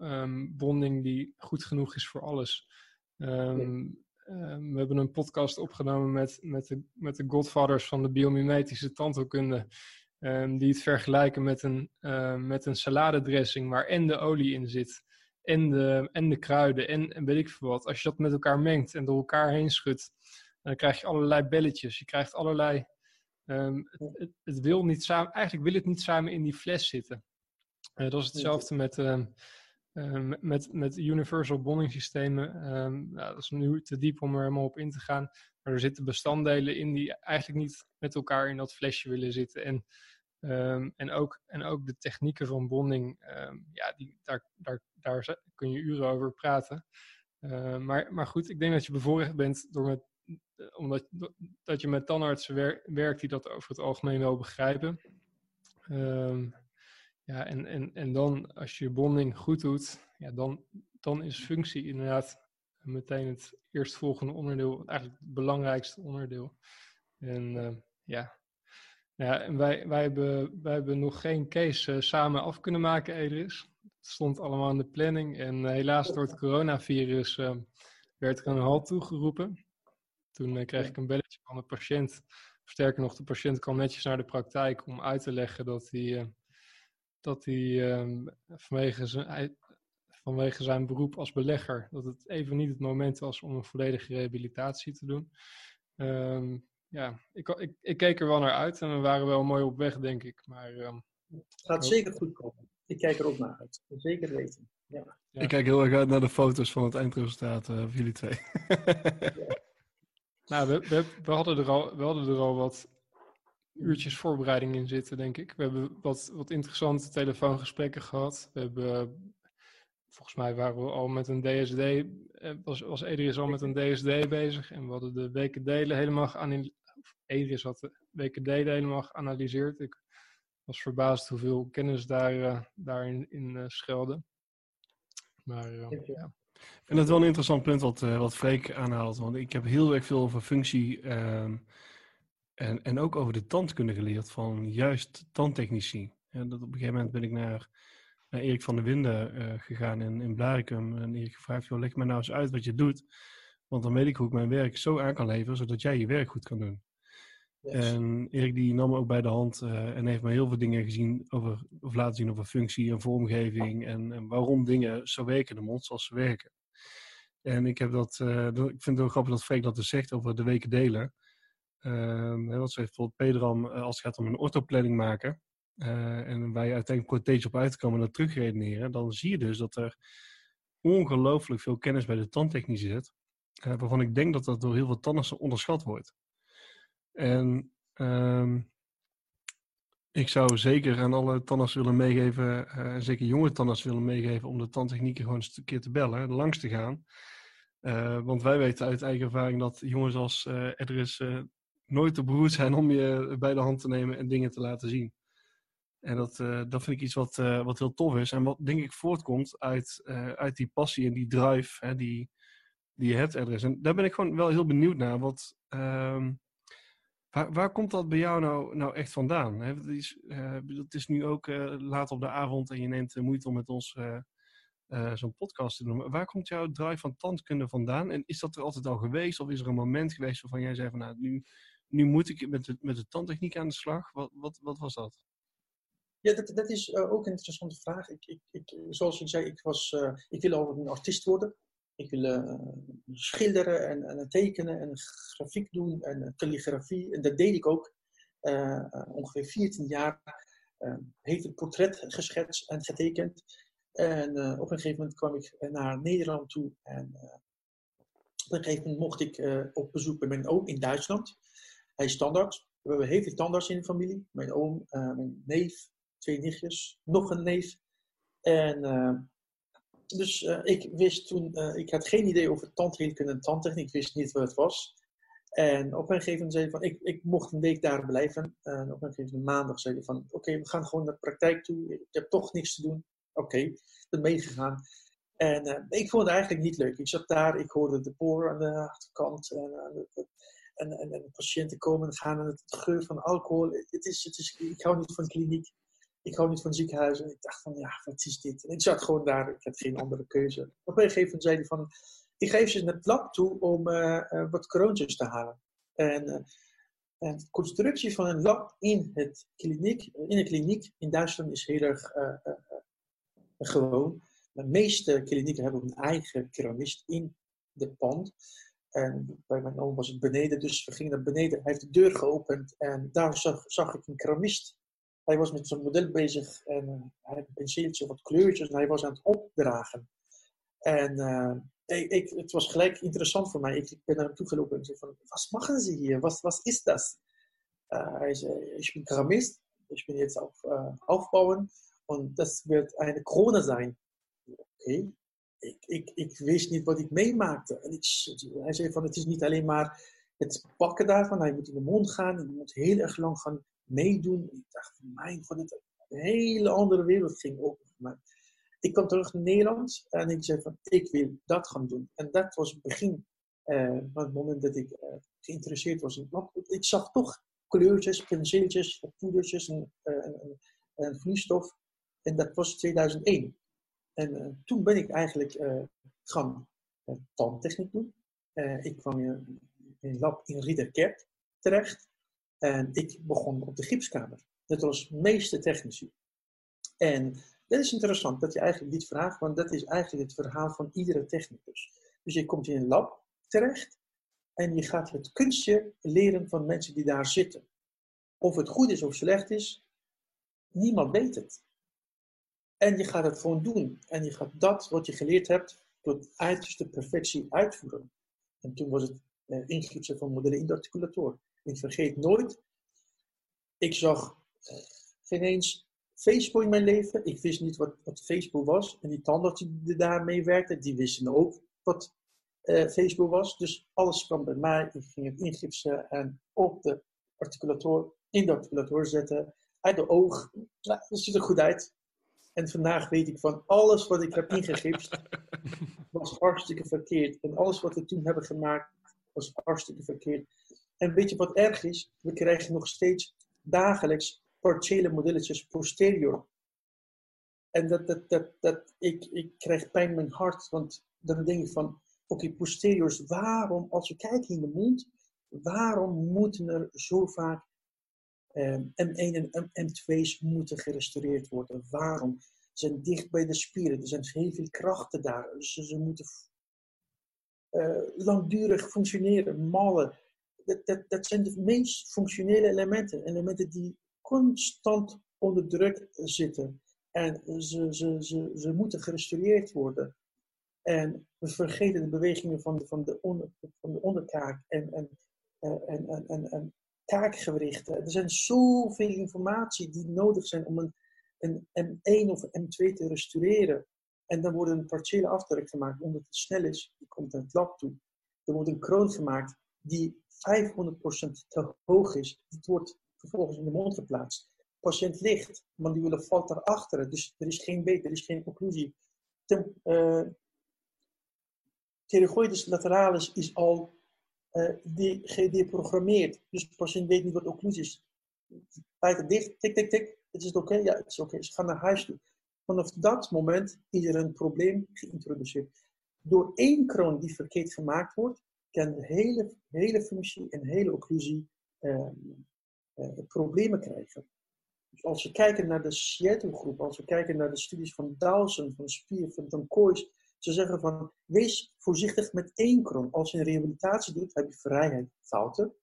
bonding die goed genoeg is voor alles. We hebben een podcast opgenomen met, met, de, met de godfathers van de biomimetische tandheelkunde. Die het vergelijken met een, uh, met een saladedressing waar en de olie in zit. En de, en de kruiden en, en weet ik veel wat. Als je dat met elkaar mengt en door elkaar heen schudt, dan krijg je allerlei belletjes. Je krijgt allerlei ehm, het, het, wil niet samen, eigenlijk wil het niet samen in die fles zitten. Uh, dat is hetzelfde met, uh, met, met universal bonding systemen. Um, nou, dat is nu te diep om er helemaal op in te gaan. Maar er zitten bestanddelen in die eigenlijk niet met elkaar in dat flesje willen zitten. En, um, en, ook, en ook de technieken van bonding, ja, die, daar, daar, daar kun je uren over praten. Uh, maar, maar goed, ik denk dat je bevoorrecht bent door met, omdat dat je met tandartsen wer werkt die dat over het algemeen wel begrijpen. Ja, en, en, en dan als je bonding goed doet, ja, dan, dan is functie inderdaad meteen het eerstvolgende onderdeel, eigenlijk het belangrijkste onderdeel. En uh, ja, en wij, wij, hebben, wij hebben nog geen case uh, samen af kunnen maken, Edris. Het stond allemaal in de planning en uh, helaas door het coronavirus werd er een halt toegeroepen. Toen kreeg ik een belletje van de patiënt. Sterker nog, de patiënt kwam netjes naar de praktijk om uit te leggen dat hij dat hij um, vanwege, zijn, vanwege zijn beroep als belegger, dat het even niet het moment was om een volledige rehabilitatie te doen. Um, ja, ik, ik, ik, keek er wel naar uit en we waren wel mooi op weg, denk ik. Maar, um, het gaat zeker goed komen. Ik kijk er ook naar uit. Zeker weten. Ja. Ik kijk heel erg uit naar de foto's van het eindresultaat uh, van jullie twee. ja. Nou, we, we, we, hadden er al, we hadden er al wat uurtjes voorbereiding in zitten, denk ik. We hebben wat, wat interessante telefoongesprekken gehad. We hebben, volgens mij waren we al met een DSD, eh, was, was Edris al met een DSD bezig. En we hadden de weken delen helemaal geanalyseerd. Edris had de weken delen helemaal geanalyseerd. Ik was verbaasd hoeveel kennis daar, uh, daarin in, uh, schelde. Maar ja. Ik vind het wel een interessant punt wat, wat Freek aanhaalt. Want ik heb heel erg veel over functie ehm, en, en ook over de tandkunde geleerd van juist tandtechnici. En dat op een gegeven moment ben ik naar, naar Erik van der Winden uh, gegaan in, in Blaricum. En Erik gevraagd, joh, leg me nou eens uit wat je doet. Want dan weet ik hoe ik mijn werk zo aan kan leveren, zodat jij je werk goed kan doen. En Erik die nam me ook bij de hand uh, en heeft me heel veel dingen gezien over, of laten zien over functie en vormgeving. En, en waarom dingen zo werken in de mond zoals ze werken. En ik, heb dat, uh, ik vind het heel grappig dat Freek dat dus zegt over de weken delen. Um, wat zegt bijvoorbeeld Pedram, eh, als het gaat om een orthoplanning maken, uh, en waar je uiteindelijk prothese op uitkomen en dat terugredeneren, dan zie je dus dat er ongelooflijk veel kennis bij de tandtechnici zit, uh, waarvan ik denk dat dat door heel veel tandartsen onderschat wordt. En um, ik zou zeker aan alle tandartsen willen meegeven, en zeker jonge tandartsen willen meegeven, om de tandtechnieken gewoon een keer te bellen, langs te gaan. want wij weten uit eigen ervaring dat jongens als Edris nooit te beroerd zijn om je bij de hand te nemen en dingen te laten zien. En dat, uh, dat vind ik iets wat, uh, wat heel tof is. En wat denk ik voortkomt uit, uh, uit die passie en die drive hè, die, die je hebt, Edris. En daar ben ik gewoon wel heel benieuwd naar. Wat, um, waar, waar komt dat bij jou nou, nou echt vandaan? Hè? Het, is, het is nu ook laat op de avond en je neemt de moeite om met ons zo'n podcast te doen. Waar komt jouw drive van tandkunde vandaan? En is dat er altijd al geweest? Of is er een moment geweest waarvan jij zei van nou, nu nu moet ik met de, met de tandtechniek aan de slag. Wat, wat, wat was dat? Ja, dat, dat is uh, ook een interessante vraag. Ik, ik, ik, zoals ik zei, ik, was, uh, ik wil al een artiest worden. Ik wil schilderen en, en, tekenen en grafiek doen en calligrafie. En dat deed ik ook. ongeveer 14 jaar heeft het portret geschetst en getekend. En op een gegeven moment kwam ik naar Nederland toe. En op een gegeven moment mocht ik op bezoek bij mijn oom in Duitsland. Hij is tandarts. We hebben heel veel tandarts in de familie. Mijn oom, uh, mijn neef, twee nichtjes, nog een neef. En uh, dus uh, ik wist toen, ik had geen idee over tandheelkunde en tandtechniek. Ik wist niet wat het was. En op een gegeven moment zei van, ik, ik mocht een week daar blijven. En op een gegeven moment maandag zei van, oké, we gaan gewoon naar de praktijk toe. Ik heb toch niks te doen. Oké, okay, ik ben meegegaan. En ik vond het eigenlijk niet leuk. Ik zat daar, ik hoorde de boor aan de achterkant. En, en, en, en patiënten komen en gaan en het geur van alcohol. Het is, het is, ik hou niet van kliniek. Ik hou niet van ziekenhuizen. En ik dacht van, ja, wat is dit? En ik zat gewoon daar. Ik had geen andere keuze. Op een gegeven moment zei hij van, ik geef ze naar het lab toe om uh, uh, wat kroontjes te halen. En, uh, en de constructie van een lab in, het kliniek, in een kliniek in Duitsland is heel erg gewoon. De meeste klinieken hebben een eigen keramist in de pand. En bij mijn oom was het beneden, dus we gingen naar beneden. Hij heeft de deur geopend en daar zag, zag ik een keramist. Hij was met zijn model bezig en uh, hij had een wat kleurtjes en hij was aan het opdragen. En uh, ik, ik, het was gelijk interessant voor mij. Ik, ben naar hem toe gelopen en zei van, wat maken ze hier? Wat, wat is dat? Uh, hij zei, ik ben keramist, ik ben jetzt auf, aufbauen und das wird eine Krone. Oké, okay ik, ik, ik wist niet wat ik meemaakte. En ik, hij zei van, het is niet alleen maar het pakken daarvan. Hij moet in de mond gaan en hij moet heel erg lang gaan meedoen. En ik dacht mijn god, het, een hele andere wereld ging open voor. Ik kwam terug naar Nederland en ik zei van, ik wil dat gaan doen. En dat was het begin uh, van het moment dat ik uh, geïnteresseerd was. Want ik zag toch kleurtjes, penseeltjes, poedertjes en, uh, en, en vloeistof. En dat was 2001. En toen ben ik eigenlijk gaan tandtechniek doen. ik kwam in een lab in Riederkerk terecht. En ik begon op de gipskamer. Dat was meeste technici. En dat is interessant dat je eigenlijk dit vraagt, want dat is eigenlijk het verhaal van iedere technicus. Dus je komt in een lab terecht en je gaat het kunstje leren van mensen die daar zitten. Of het goed is of slecht is, niemand weet het. En je gaat het gewoon doen. En je gaat dat wat je geleerd hebt tot uiterste perfectie uitvoeren. En toen was het ingipsen van modellen in de articulator. Ik vergeet nooit, ik zag uh, geen eens Facebook in mijn leven. Ik wist niet wat, wat Facebook was. En die tandartsen die daarmee werkten, die wisten ook wat uh, Facebook was. Dus alles kwam bij mij. Ik ging het ingipsen en op de articulator, in de articulator zetten. Uit de oog. Nou, dat ziet er goed uit. En vandaag weet ik van alles wat ik heb ingegipst, was hartstikke verkeerd. En alles wat we toen hebben gemaakt, was hartstikke verkeerd. En weet je wat erg is? We krijgen nog steeds dagelijks partiële modelletjes posterior. En dat, dat, dat, ik, ik krijg pijn in mijn hart, want dan denk ik van, oké, okay, posteriors, waarom, als we kijken in de mond, waarom moeten er zo vaak M1 ehm, en M2's moeten gerestaureerd worden. Waarom? Ze zijn dicht bij de spieren, er zijn heel veel krachten daar. Dus ze moeten uh, langdurig functioneren, mallen. Dat, dat, zijn de meest functionele elementen. Elementen die constant onder druk zitten. En ze, ze, ze, ze moeten gerestaureerd worden. En we vergeten de bewegingen van de, van de, onder, van de onderkaak en, en, eh, en, en, en. Er zijn zoveel informatie die nodig zijn om een, een M1 of M2 te restaureren. En dan wordt een partiële afdruk gemaakt omdat het snel is. Die komt naar het lab toe. Er wordt een kroon gemaakt die 500% te hoog is. Die wordt vervolgens in de mond geplaatst. Patiënt ligt, willen valt daarachter. Dus er is geen beet, er is geen occlusie. Pterygoides lateralis is al uh, die gedeprogrammeerd. Dus de patiënt weet niet wat occlusie is. Feiten dicht, tik, tik, tik. Het is oké? Ja, het is oké. Ze gaan naar huis toe. Vanaf dat moment is er een probleem geïntroduceerd. Door één kroon die verkeerd gemaakt wordt, kan de hele, hele functie en hele occlusie uh, uh, problemen krijgen. Dus als we kijken naar de Seattle-groep, als we kijken naar de studies van Dawson, van Spier, van Tom Kois, ze zeggen van, wees voorzichtig met één kroon. Als je een rehabilitatie doet, heb je vrijheid fouten.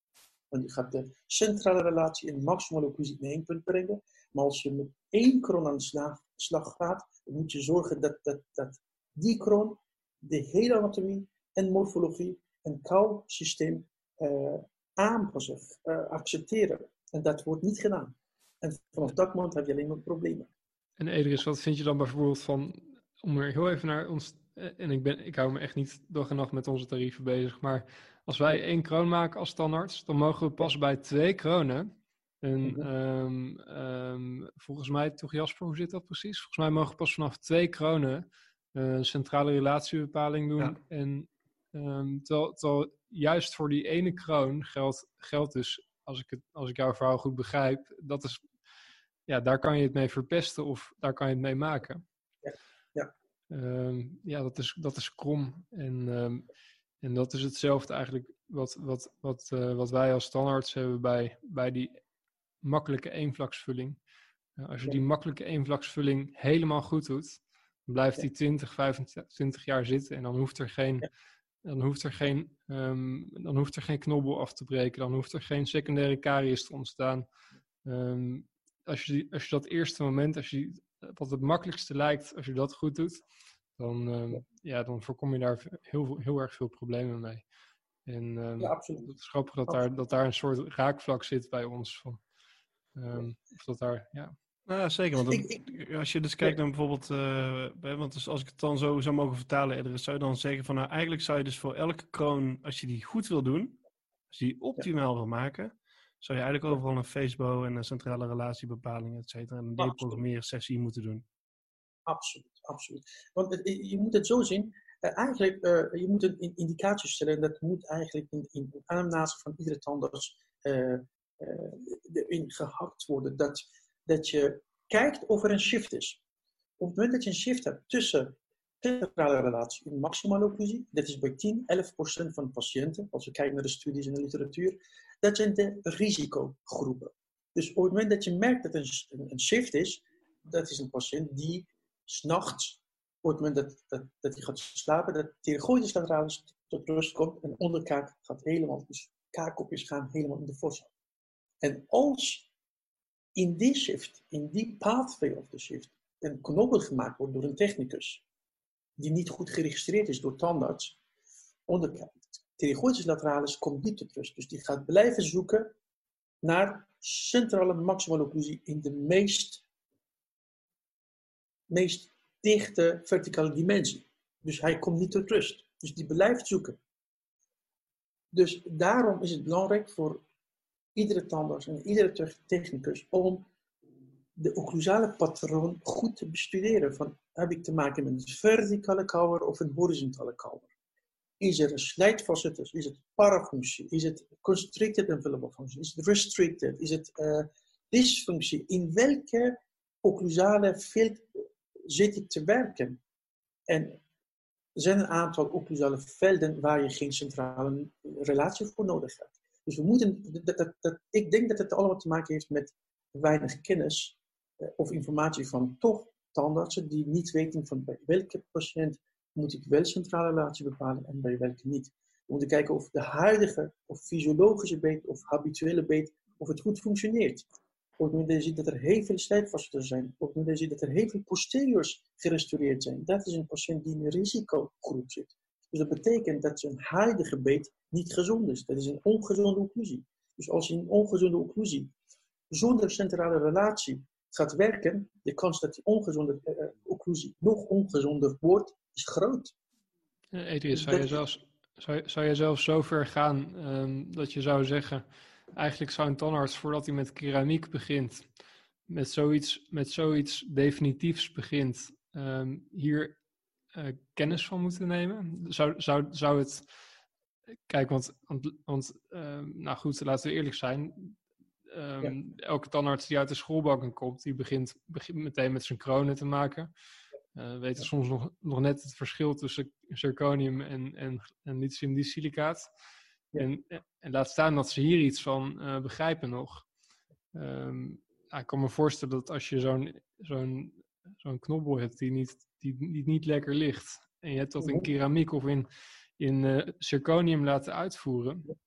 Want je gaat de centrale relatie in maximale occlusie in één punt brengen. Maar als je met één kroon aan de slag, slag gaat, dan moet je zorgen dat, dat, dat die kroon de hele anatomie en morfologie en kauwsysteem uh, aanpassen, uh, accepteren. En dat wordt niet gedaan. En vanaf dat moment heb je alleen maar problemen. En Edris, wat vind je dan bijvoorbeeld van, om er heel even naar ons eh, en ik, ben, ik hou me echt niet dag en nacht met onze tarieven bezig, maar als wij één kroon maken als standaard, dan mogen we pas bij twee kronen. En mhm. um, um, volgens mij, toch Jasper, hoe zit dat precies? Volgens mij mogen we pas vanaf twee kronen uh, een centrale relatiebepaling doen. Ja. En um, terwijl, terwijl, juist voor die ene kroon geldt, geldt dus, als ik, het, als ik jouw verhaal goed begrijp, dat is, ja, daar kan je het mee verpesten of daar kan je het mee maken. Um, ja, dat is, dat is krom. En, um, en dat is hetzelfde eigenlijk wat, wat, wat, uh, wat wij als standaards hebben bij, bij die makkelijke eenvlaksvulling. Uh, als je die makkelijke eenvlaksvulling helemaal goed doet, dan blijft die 20, 25 jaar zitten en dan hoeft er geen dan hoeft, er geen, ehm, dan hoeft er geen knobbel af te breken, dan hoeft er geen secundaire karies te ontstaan. Ehm, als, je, als je dat eerste moment, als je, wat het makkelijkste lijkt, als je dat goed doet, dan, um, ja, dan voorkom je daar heel, heel erg veel problemen mee. En ja, absoluut. het is grappig dat daar, dat daar een soort raakvlak zit bij ons. Van, of dat daar, ja. Nou ja, zeker. Want als je dus kijkt naar bijvoorbeeld, uh, want dus als ik het dan zo zou mogen vertalen, Edris, zou je dan zeggen van nou eigenlijk zou je dus voor elke kroon, als je die goed wil doen, als je die optimaal wil maken, zou je eigenlijk overal een Facebook en een centrale relatiebepaling, et cetera, en een deprogrammeren sessie moeten doen. Absoluut, absoluut. Want je moet het zo zien, uh, eigenlijk, uh, je moet een indicatie stellen, dat moet eigenlijk in, in de van iedere tandarts erin gehakt worden. Dat dat je kijkt of er een shift is. Op het moment dat je een shift hebt tussen centrale relatie en maximale occlusie, dat is bij 10, 11 procent van de patiënten, als we kijken naar de studies en de literatuur, dat zijn de risicogroepen. Dus op het moment dat je merkt dat er een, een shift is, dat is een patiënt die s'nachts, op het moment dat, dat, hij gaat slapen, dat thyroïdes lateralis tot rust komt en onderkaak gaat helemaal, dus kaakkopjes gaan helemaal in de fossa. En als in die shift, in die pathway of the shift, een knobbel gemaakt wordt door een technicus, die niet goed geregistreerd is door tandarts, onderkijkt. Pterygoides lateralis komt niet tot rust. Dus die gaat blijven zoeken naar centrale maximale occlusie in de meest, meest dichte verticale dimensie. Dus hij komt niet tot rust. Dus die blijft zoeken. Dus daarom is het belangrijk voor iedere tandarts en iedere technicus om de occlusale patroon goed te bestuderen. Van, heb ik te maken met een verticale kouwer of een horizontale kouwer? Is er een slijtfacetus? Is het parafunctie? Is het constricted envelopable functie? Is het restricted? Is het uh, dysfunctie? In welke occlusale veld zit ik te werken? En er zijn een aantal occlusale velden waar je geen centrale relatie voor nodig hebt. Dus we moeten, dat, dat, ik denk dat het allemaal te maken heeft met weinig kennis eh, of informatie van toch tandartsen die niet weten van bij welke patiënt moet ik wel centrale relatie bepalen en bij welke niet. We moeten kijken of de huidige of fysiologische beet of habituele beet, of het goed functioneert. Op het moment dat je ziet dat er heel veel slijtvasten zijn, op het moment dat je ziet dat er heel veel posteriors gerestaureerd zijn, dat is een patiënt die in een risicogroep zit. Dus dat betekent dat zijn huidige beet niet gezond is. Dat is een ongezonde occlusie. Dus als je een ongezonde occlusie zonder centrale relatie gaat werken, de kans dat die ongezonde uh, occlusie nog ongezonder wordt, is groot. Uh, zou, je zelfs, zou, zou je zelfs zo ver gaan um, dat je zou zeggen, eigenlijk zou een tandarts voordat hij met keramiek begint, met zoiets, met zoiets definitiefs begint, um, hier kennis van moeten nemen? Zou, zou, zou het. Kijk, want, want, want uh, nou goed, laten we eerlijk zijn. Um, Elke tandarts die uit de schoolbanken komt, die begint, begint meteen met zijn kronen te maken. Uh, we weten soms nog, nog net het verschil tussen zirconium en, en, en lithium-disilicaat. En, en laat staan dat ze hier iets van uh, begrijpen nog. Um, nou, ik kan me voorstellen dat als je zo'n zo'n zo'n knobbel hebt die niet die, niet lekker ligt. En je hebt dat in mhm. keramiek of in, in uh, zirconium laten uitvoeren.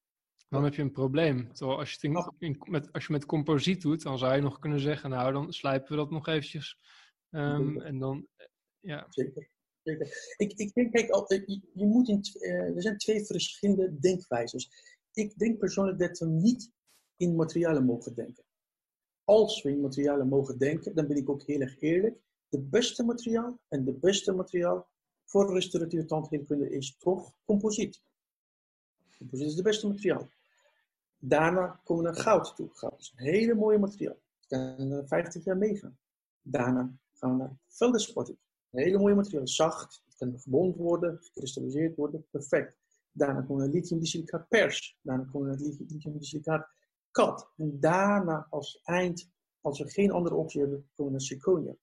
Dan heb je een probleem. Terwijl als je, het in, met, als je met composiet doet, dan zou je nog kunnen zeggen, nou dan slijpen we dat nog eventjes. Um, en dan, eh, ja. Zeker. Zeker. Ik, ik denk, kijk, altijd, je, je moet in, uh, er zijn twee verschillende denkwijzes. Ik denk persoonlijk dat we niet in materialen mogen denken. Als we in materialen mogen denken, dan ben ik ook heel erg eerlijk de beste materiaal en de beste materiaal voor restauratieve tandheelkunde is toch composiet. Composiet is het beste materiaal. Daarna komen we naar goud toe. Goud is een hele mooie materiaal. Het kan 50 jaar meegaan. Daarna gaan we naar veldenspotting. Een hele mooie materiaal. Zacht. Het kan gebond worden, gekristalliseerd worden. Perfect. Daarna komen we naar lithium-disilicaat pers. Daarna komen we naar lithium-disilicaat kat. En daarna als eind, als we geen andere optie hebben, komen we naar zirconia.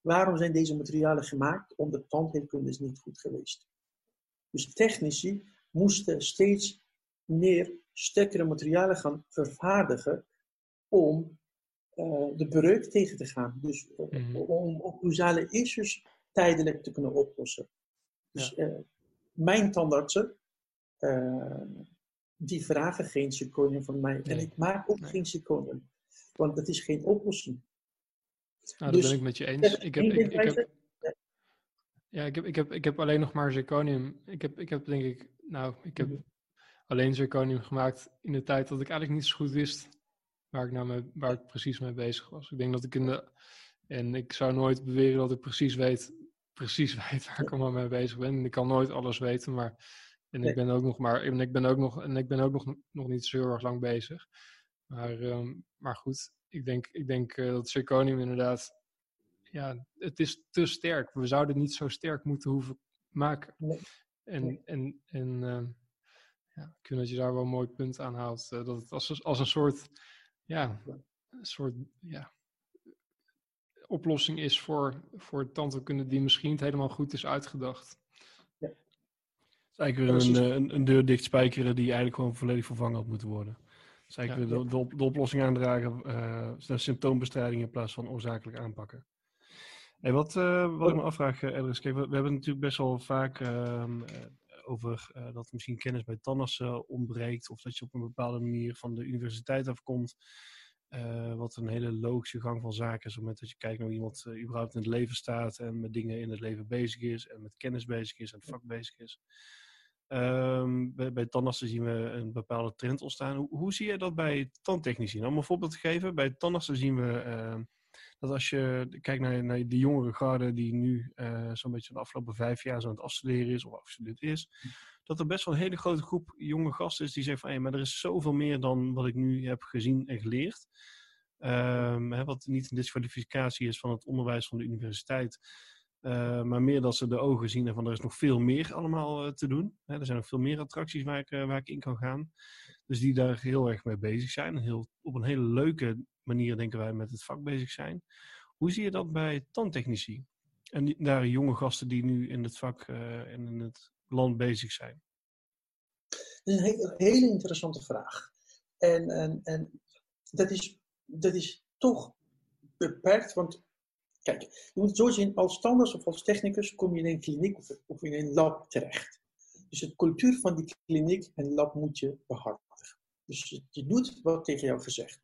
Waarom zijn deze materialen gemaakt? Omdat tandheelkunde is niet goed geweest. Dus technici moesten steeds meer sterkere materialen gaan vervaardigen om uh, de breuk tegen te gaan. Dus mm. om occlusale issues tijdelijk te kunnen oplossen. Dus ja. uh, mijn tandartsen, uh, die vragen geen zirconium van mij. En ik maak ook geen zirconium. Want dat is geen oplossing. Nou, dat dus, ben ik met je eens. Ik heb, ik, ik heb, ja, ik heb, ik, heb, ik heb alleen nog maar zirconium. Ik heb, ik heb denk ik, nou, ik heb mhm. alleen zirconium gemaakt in de tijd dat ik eigenlijk niet zo goed wist waar ik, nou mee, waar ik precies mee bezig was. Ik denk dat ik in de, en ik zou nooit beweren dat ik precies weet, precies weet waar ik allemaal mee bezig ben. En ik kan nooit alles weten, maar en ik ben ook nog maar, en ik ben ook nog, en ik ben ook nog, nog niet zo heel erg lang bezig. Maar, um, maar goed, ik denk, ik denk uh, dat zirconium inderdaad, ja, het is te sterk. We zouden het niet zo sterk moeten hoeven maken. Nee. En, en, en uh, ja, ik vind dat je daar wel een mooi punt aan haalt. Uh, dat het als, als een soort, ja, een soort, ja, oplossing is voor, voor tandheelkunde die misschien niet helemaal goed is uitgedacht. Ja. Het is eigenlijk weer een, een, een, deur dicht spijkeren die eigenlijk gewoon volledig vervangen had moeten worden. Dus eigenlijk ja, de, de, de, oplossing aandragen, uh, symptoombestrijding in plaats van oorzakelijk aanpakken. Hey, wat, uh, wat ik me afvraag, uh, Edris, kijk, we, we, hebben natuurlijk best wel vaak uh, over dat misschien kennis bij tandartsen ontbreekt, of dat je op een bepaalde manier van de universiteit afkomt. Wat een hele logische gang van zaken is. Op het moment dat je kijkt naar hoe iemand überhaupt in het leven staat en met dingen in het leven bezig is en met kennis bezig is en het vak bezig is. Um, bij, bij tandartsen zien we een bepaalde trend ontstaan. Hoe, hoe zie je dat bij tandtechnici? Om een voorbeeld te geven, bij tandartsen zien we uh, dat als je kijkt naar, naar de jongere garde die nu uh, zo'n beetje de afgelopen vijf jaar zo aan het afstuderen is of afgestudeerd is, dat er best wel een hele grote groep jonge gasten is die zeggen van hé, maar er is zoveel meer dan wat ik nu heb gezien en geleerd. Um, hè, wat niet een disqualificatie is van het onderwijs van de universiteit. Uh, maar meer dat ze de ogen zien en van er is nog veel meer allemaal uh, te doen. Hè, er zijn nog veel meer attracties waar ik, uh, waar ik in kan gaan. Dus die daar heel erg mee bezig zijn. Heel, op een hele leuke manier denken wij met het vak bezig zijn. Hoe zie je dat bij tandtechnici? En daar jonge gasten die nu in het vak en in het land bezig zijn? Dat is een hele, hele interessante vraag. En, en, en dat, is, dat is toch beperkt, want kijk, je moet het zo zien, als standaard of als technicus kom je in een kliniek of, in een lab terecht. Dus de cultuur van die kliniek en lab moet je behartigen. Dus je doet wat tegen jou gezegd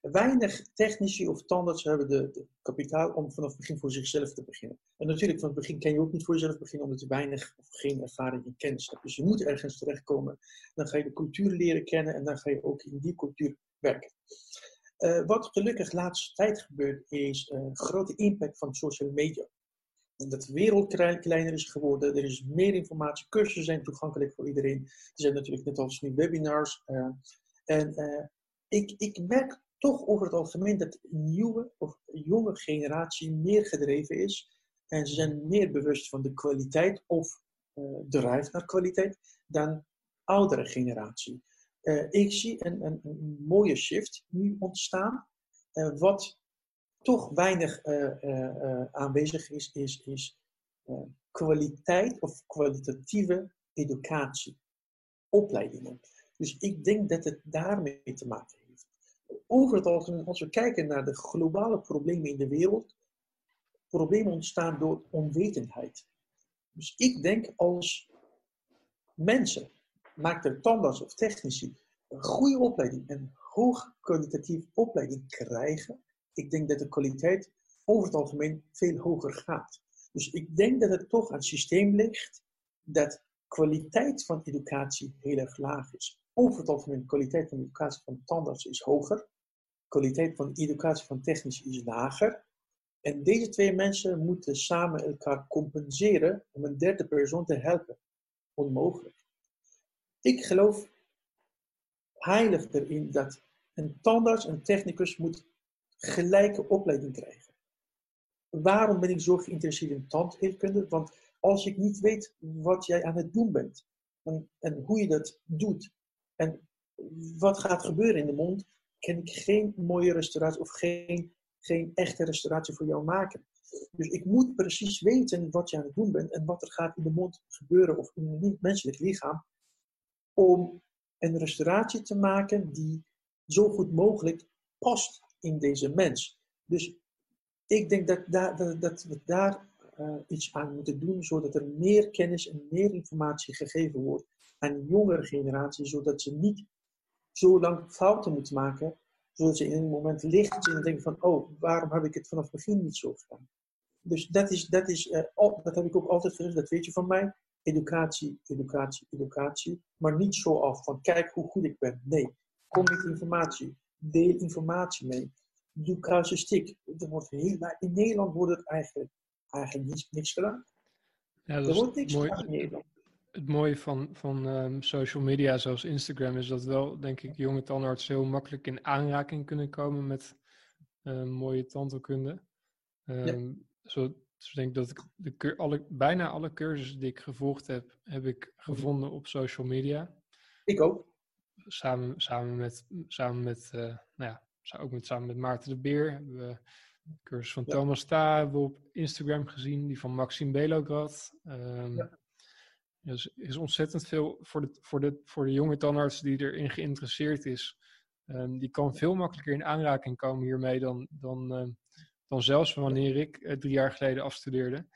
Weinig technici of tandarts hebben de, de, kapitaal om vanaf het begin voor zichzelf te beginnen. En natuurlijk, van het begin kan je ook niet voor jezelf beginnen omdat je weinig of geen ervaring en kennis hebt. Dus je moet ergens terechtkomen. Dan ga je de cultuur leren kennen en dan ga je ook in die cultuur werken. Uh, wat gelukkig de laatste tijd gebeurt, is een grote impact van social media. Dat de wereld kleiner is geworden, er is meer informatie, cursussen zijn toegankelijk voor iedereen. Er zijn natuurlijk net als nu webinars. Uh, en ik, ik merk toch over het algemeen dat de nieuwe of jonge generatie meer gedreven is. En ze zijn meer bewust van de kwaliteit of drive naar kwaliteit dan oudere generatie. Uh, ik zie een, een, een, mooie shift nu ontstaan. Uh, wat toch weinig aanwezig is, is, is kwaliteit of kwalitatieve educatie, opleidingen. Dus ik denk dat het daarmee te maken heeft over het algemeen, als we kijken naar de globale problemen in de wereld, problemen ontstaan door onwetendheid. Dus ik denk als mensen, maakt er tandarts of technici, een goede opleiding, een hoog kwalitatief opleiding krijgen, ik denk dat de kwaliteit over het algemeen veel hoger gaat. Dus ik denk dat het toch aan het systeem ligt dat kwaliteit van educatie heel erg laag is. Over het algemeen, kwaliteit van educatie van tandarts is hoger kwaliteit van educatie van technisch is lager. En deze twee mensen moeten samen elkaar compenseren om een derde persoon te helpen. Onmogelijk. Ik geloof heilig erin dat een tandarts, een technicus moet gelijke opleiding krijgen. Waarom ben ik zo geïnteresseerd in tandheelkunde? Want als ik niet weet wat jij aan het doen bent en, hoe je dat doet en wat gaat gebeuren in de mond, kan ik geen mooie restauratie of geen, geen echte restauratie voor jou maken. Dus ik moet precies weten wat je aan het doen bent en wat er gaat in de mond gebeuren of in het menselijk lichaam. Om een restauratie te maken die zo goed mogelijk past in deze mens. Dus ik denk dat, dat, dat we daar uh, iets aan moeten doen, zodat er meer kennis en meer informatie gegeven wordt aan jongere generatie, zodat ze niet zo lang fouten moeten maken, zodat ze in een moment licht en denken van, oh, waarom heb ik het vanaf het begin niet zo gedaan? Dus dat, is, dat, is, uh, dat heb ik ook altijd gezegd, dat weet je van mij. Educatie, educatie, educatie. Maar niet zo af van, kijk hoe goed ik ben. Nee, kom met informatie. Deel informatie mee. Doe kruisjestik. Er wordt heel, in Nederland wordt het eigenlijk, eigenlijk niks, niks gedaan. Ja, dat er wordt niks mooi. gedaan in Nederland het mooie van, van um, social media zoals Instagram is dat wel, denk ik, jonge tandartsen heel makkelijk in aanraking kunnen komen met um, mooie tandheelkunde. Um, ja. zo, dus ik denk dat ik de, alle, bijna alle cursussen die ik gevolgd heb, heb ik gevonden op social media. Ik ook. Samen, samen met, samen met, uh, nou ja, ook met, samen met Maarten de Beer hebben we de cursus van ja. Thomas Ta hebben we op Instagram gezien, die van Maxime Belograd. Um, ja. Dus er is ontzettend veel voor de, voor, de, voor de jonge tandarts die erin geïnteresseerd is. Um, die kan veel makkelijker in aanraking komen hiermee dan, dan, uh, dan zelfs wanneer ik uh, drie jaar geleden afstudeerde.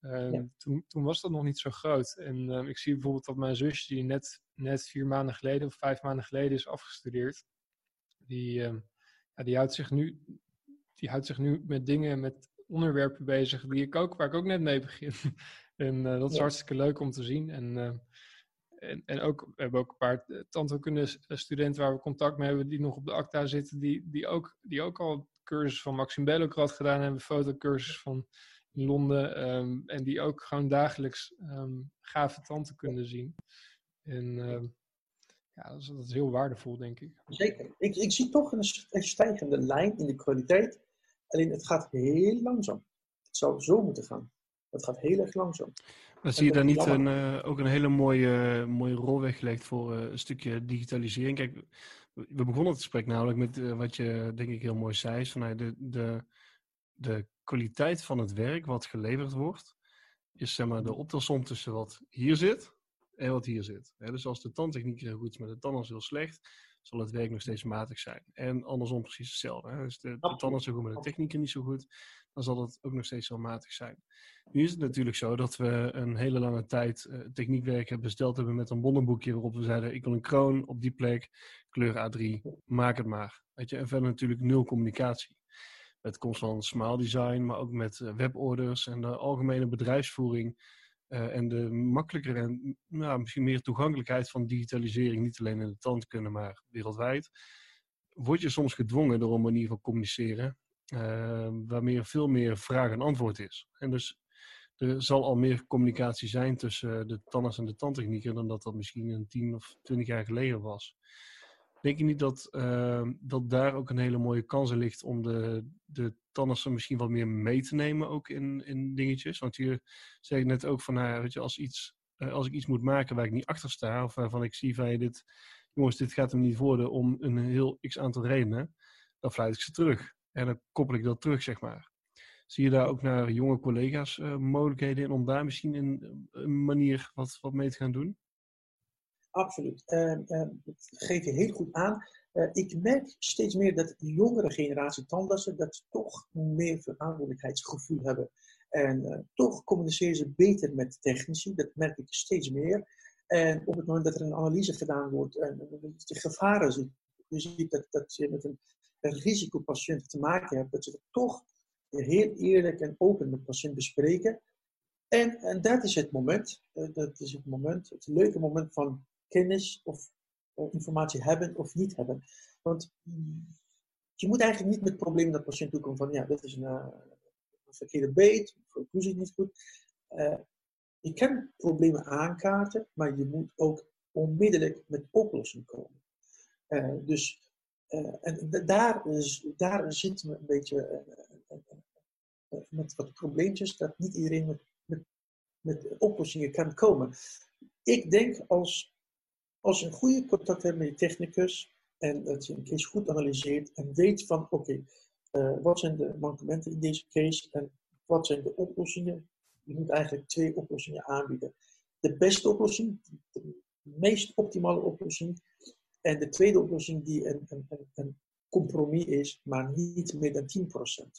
Ja. toen, toen was dat nog niet zo groot. En uh, ik zie bijvoorbeeld dat mijn zusje, die net, net vier maanden geleden of vijf maanden geleden is afgestudeerd, die, ja, die, houdt zich nu, die houdt zich nu met dingen, met onderwerpen bezig die ik ook, waar ik ook net mee begin. En uh, dat is ja. hartstikke leuk om te zien. En, en, en ook, we hebben ook een paar tandheelkunde studenten waar we contact mee hebben, die nog op de acta zitten, die, die, ook, die ook al cursus van Maxime Bellocrat gedaan hebben, fotocursus van in Londen. Um, en die ook gewoon dagelijks um, gave tandheelkunde zien. En um, ja, dat is, dat is, heel waardevol, denk ik. Zeker. Ik, ik zie toch een, een stijgende lijn in de kwaliteit. Alleen het gaat heel langzaam. Het zou zo moeten gaan. Dat gaat heel erg langzaam. Maar zie je daar niet een, uh, ook een hele mooie, mooie rol weggelegd voor uh, een stukje digitalisering? Kijk, we begonnen het gesprek namelijk met uh, wat je denk ik heel mooi zei. Is van, de, de, de kwaliteit van het werk wat geleverd wordt, is zeg maar de optelsom tussen wat hier zit en wat hier zit. dus als de tandtechniek heel goed is, maar de tandarts heel slecht, zal het werk nog steeds matig zijn. En andersom precies hetzelfde. Hè? Dus de, de tandarts zo goed, maar de technieken niet zo goed, dan zal het ook nog steeds wel matig zijn. Nu is het natuurlijk zo dat we een hele lange tijd uh, techniekwerk hebben besteld hebben met een bonnenboekje waarop we zeiden, ik wil een kroon op die plek, kleur A3, maak het maar. Weet je? En verder natuurlijk nul communicatie. Met komst van smile design, maar ook met uh, weborders en de algemene bedrijfsvoering. Uh, en de makkelijker en misschien meer toegankelijkheid van digitalisering, niet alleen in de tandkunde, maar wereldwijd, word je soms gedwongen door een manier van communiceren uh, waarmee veel meer vraag en antwoord is. En dus er zal al meer communicatie zijn tussen de tandarts en de tandtechnieker dan dat dat misschien een tien of twintig jaar geleden was. Denk je niet dat, uh, dat daar ook een hele mooie kans in ligt om de, de misschien wat meer mee te nemen ook in, in dingetjes? Want hier zeg ik net ook van, nou, weet je, als, iets, uh, als ik iets moet maken waar ik niet achter sta, of waarvan ik zie van, dit, jongens, dit gaat hem niet worden om een heel x aantal redenen, dan fluit ik ze terug. En dan koppel ik dat terug, zeg maar. Zie je daar ook naar jonge collega's uh, mogelijkheden in om daar misschien een, een, manier wat, wat mee te gaan doen? Absoluut. Uh, uh, dat geef je heel goed aan. Uh, ik merk steeds meer dat de jongere generatie tandartsen dat toch meer verantwoordelijkheidsgevoel hebben. En uh, toch communiceren ze beter met technici. Dat merk ik steeds meer. En op het moment dat er een analyse gedaan wordt en de gevaren ziet, je ziet dat, dat je met een, risicopatiënt te maken hebt, dat ze toch heel eerlijk en open met de patiënt bespreken. En, en dat is het moment, dat is het moment, het leuke moment van kennis of uh, informatie hebben of niet hebben. Want je moet eigenlijk niet met problemen naar de patiënt toe komen van, ja, dat is een, een verkeerde beet, zit het niet goed. je kan problemen aankaarten, maar je moet ook onmiddellijk met oplossingen komen. dus en daar, daar zit een beetje met wat probleempjes dat niet iedereen met, met oplossingen kan komen. Ik denk als, als je een goede contact hebt met je technicus en dat je een case goed analyseert en weet van oké, uh, wat zijn de mankementen in deze case en wat zijn de oplossingen. Je moet eigenlijk twee oplossingen aanbieden. De beste oplossing, de meest optimale oplossing en de tweede oplossing die een, een, een compromis is, maar niet meer dan 10%.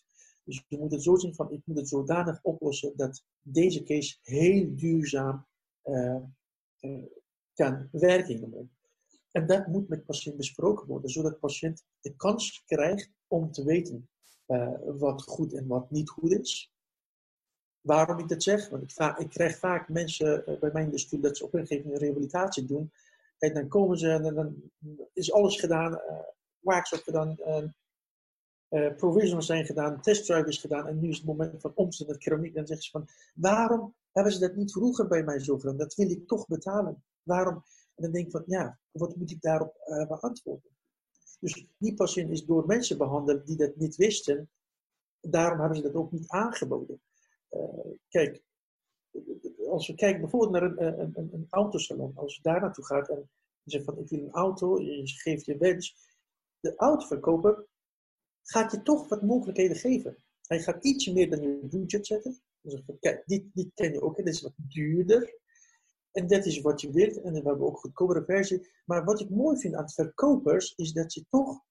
Dus je moet het zo zien van, ik moet het zodanig oplossen dat deze case heel duurzaam uh, uh, kan werken. En dat moet met patiënt besproken worden, zodat de patiënt de kans krijgt om te weten uh, wat goed en wat niet goed is. Waarom ik dat zeg? Want ik, ik krijg vaak mensen bij mij in de stoel dat ze op een gegeven moment rehabilitatie doen. En dan komen ze en dan is alles gedaan, uh, wax op gedaan, uh, provisionals zijn gedaan, testdrive is gedaan en nu is het moment van omzet met keramiek. Dan zeggen ze van, waarom hebben ze dat niet vroeger bij mij zo gedaan? Dat wil ik toch betalen. Waarom? En dan denk ik van, ja, wat moet ik daarop uh, beantwoorden? Dus die patiënt is door mensen behandeld die dat niet wisten. Daarom hebben ze dat ook niet aangeboden. Uh, kijk, als we kijken bijvoorbeeld naar een, een, een, autosalon, als je daar naartoe gaat en je zegt van ik wil een auto, je geeft je wens, de autoverkoper gaat je toch wat mogelijkheden geven. Hij gaat ietsje meer dan je budget zetten. Van, kijk, dit, dit ken je ook, dit is wat duurder. En dat is wat je wilt. En we hebben ook goedkopere versie. Maar wat ik mooi vind aan verkopers, is dat je toch,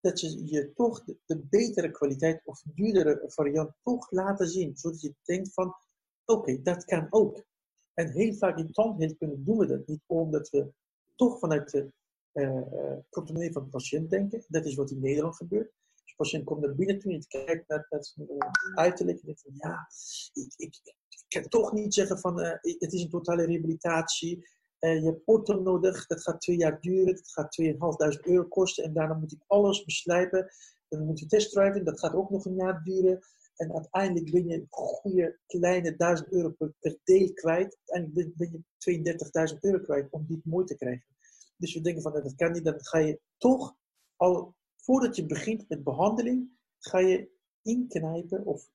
dat je, je toch de, betere kwaliteit of duurdere variant toch laten zien. Zodat je denkt van, oké, dat kan ook. En heel vaak in tandheelkunde doen we dat niet, omdat we toch vanuit de uh, portemonnee van de patiënt denken. Dat is wat in Nederland gebeurt. Dus de patiënt komt naar binnen toe en kijkt naar, zijn uh, uiterlijk en denkt van ja, ik, ik, kan toch niet zeggen van uh, het is een totale rehabilitatie. je hebt ortho nodig, dat gaat twee jaar duren, dat gaat 2.500 euro kosten en daarna moet ik alles beslijpen. Dan moet je testdriven, dat gaat ook nog een jaar duren. En uiteindelijk ben je een goede kleine 1000 euro per, per kwijt. Uiteindelijk ben je 32.000 euro kwijt om dit mooi te krijgen. Dus we denken van dat kan niet. Dan ga je toch al voordat je begint met behandeling, ga je inknijpen of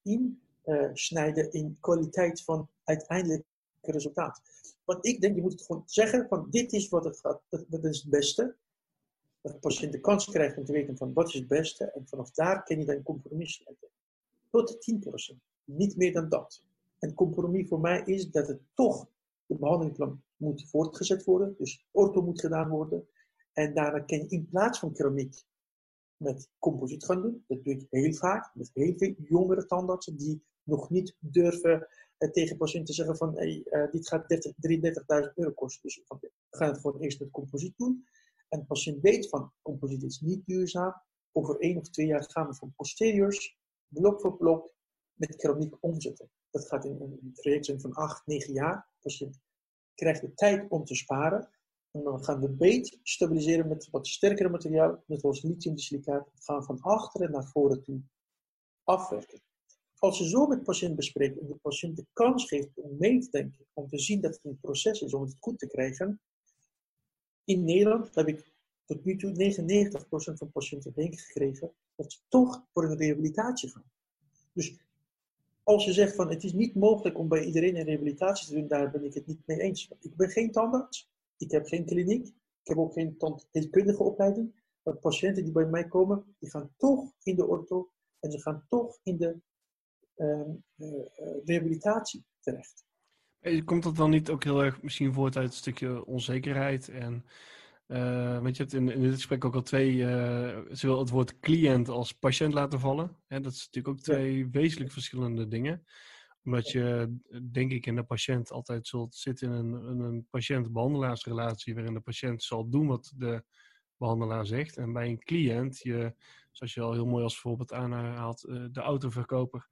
insnijden in kwaliteit van uiteindelijk resultaat. Want ik denk, je moet het gewoon zeggen van dit is wat het gaat, is het beste. Dat de patiënt de kans krijgt om te weten van wat is het beste. En vanaf daar kan je dan een compromis sluiten tot 10%. Niet meer dan dat. En compromis voor mij is dat het toch, de behandelingsplan moet voortgezet worden. Dus ortho moet gedaan worden. En daarna kan je in plaats van keramiek met composiet gaan doen. Dat doe ik heel vaak met heel veel jongere tandartsen die nog niet durven eh, tegen patiënten zeggen van hey, uh, dit gaat 33.000 euro kosten. Dus we gaan het voor eerst met composiet doen. En de patiënt weet van composiet is niet duurzaam. Over één of twee jaar gaan we van posteriors blok voor blok met keramiek omzetten. Dat gaat in een traject zijn van 8, 9 jaar. Dus je krijgt de tijd om te sparen. En dan gaan we beet stabiliseren met wat sterkere materiaal, net zoals lithiumdisilicaat. Dat gaan we van achteren naar voren toe afwerken. Als je zo met de patiënt bespreekt en de patiënt de kans geeft om mee te denken, om te zien dat het een proces is om het goed te krijgen. In Nederland heb ik tot nu toe 99% van patiënten meegekregen dat ze toch voor een rehabilitatie gaan. Dus als je zegt van het is niet mogelijk om bij iedereen een rehabilitatie te doen, daar ben ik het niet mee eens. Ik ben geen tandarts, ik heb geen kliniek, ik heb ook geen tandheelkundige opleiding. Maar patiënten die bij mij komen, die gaan toch in de ortho en ze gaan toch in de rehabilitatie terecht. Komt dat dan niet ook heel erg misschien voort uit een stukje onzekerheid en uh, want je hebt in, in dit gesprek ook al twee, uh, zowel het woord cliënt als patiënt laten vallen. Hè, dat is natuurlijk ook twee ja. wezenlijk verschillende dingen. Omdat je, denk ik, in de patiënt altijd zult zitten in een, een patiënt-behandelaarsrelatie, waarin de patiënt zal doen wat de behandelaar zegt. En bij een cliënt, je, zoals je al heel mooi als voorbeeld aanhaalt, de autoverkoper,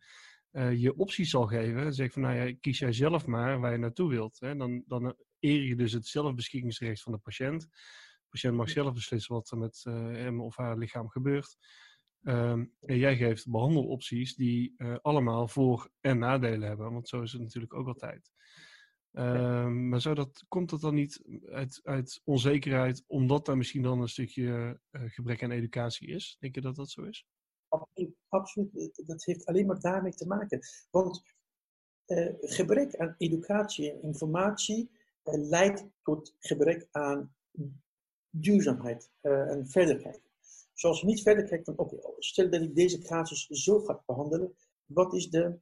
je opties zal geven. Zeg van, nou ja, kies jij zelf maar waar je naartoe wilt. Hè. Dan, dan eer je dus het zelfbeschikkingsrecht van de patiënt. De patiënt mag zelf beslissen wat er met uh, hem of haar lichaam gebeurt. Um, en jij geeft behandelopties die uh, allemaal voor- en nadelen hebben, want zo is het natuurlijk ook altijd. Um, maar zou dat, komt dat dan niet uit, uit, onzekerheid, omdat daar misschien dan een stukje gebrek aan educatie is? Denk je dat dat zo is? Absoluut, dat heeft alleen maar daarmee te maken. Want gebrek aan educatie en informatie leidt tot gebrek aan duurzaamheid uh, en verderheid. Zoals je niet verder kijkt van, oké, okay, stel dat ik deze casus zo ga behandelen, wat is de,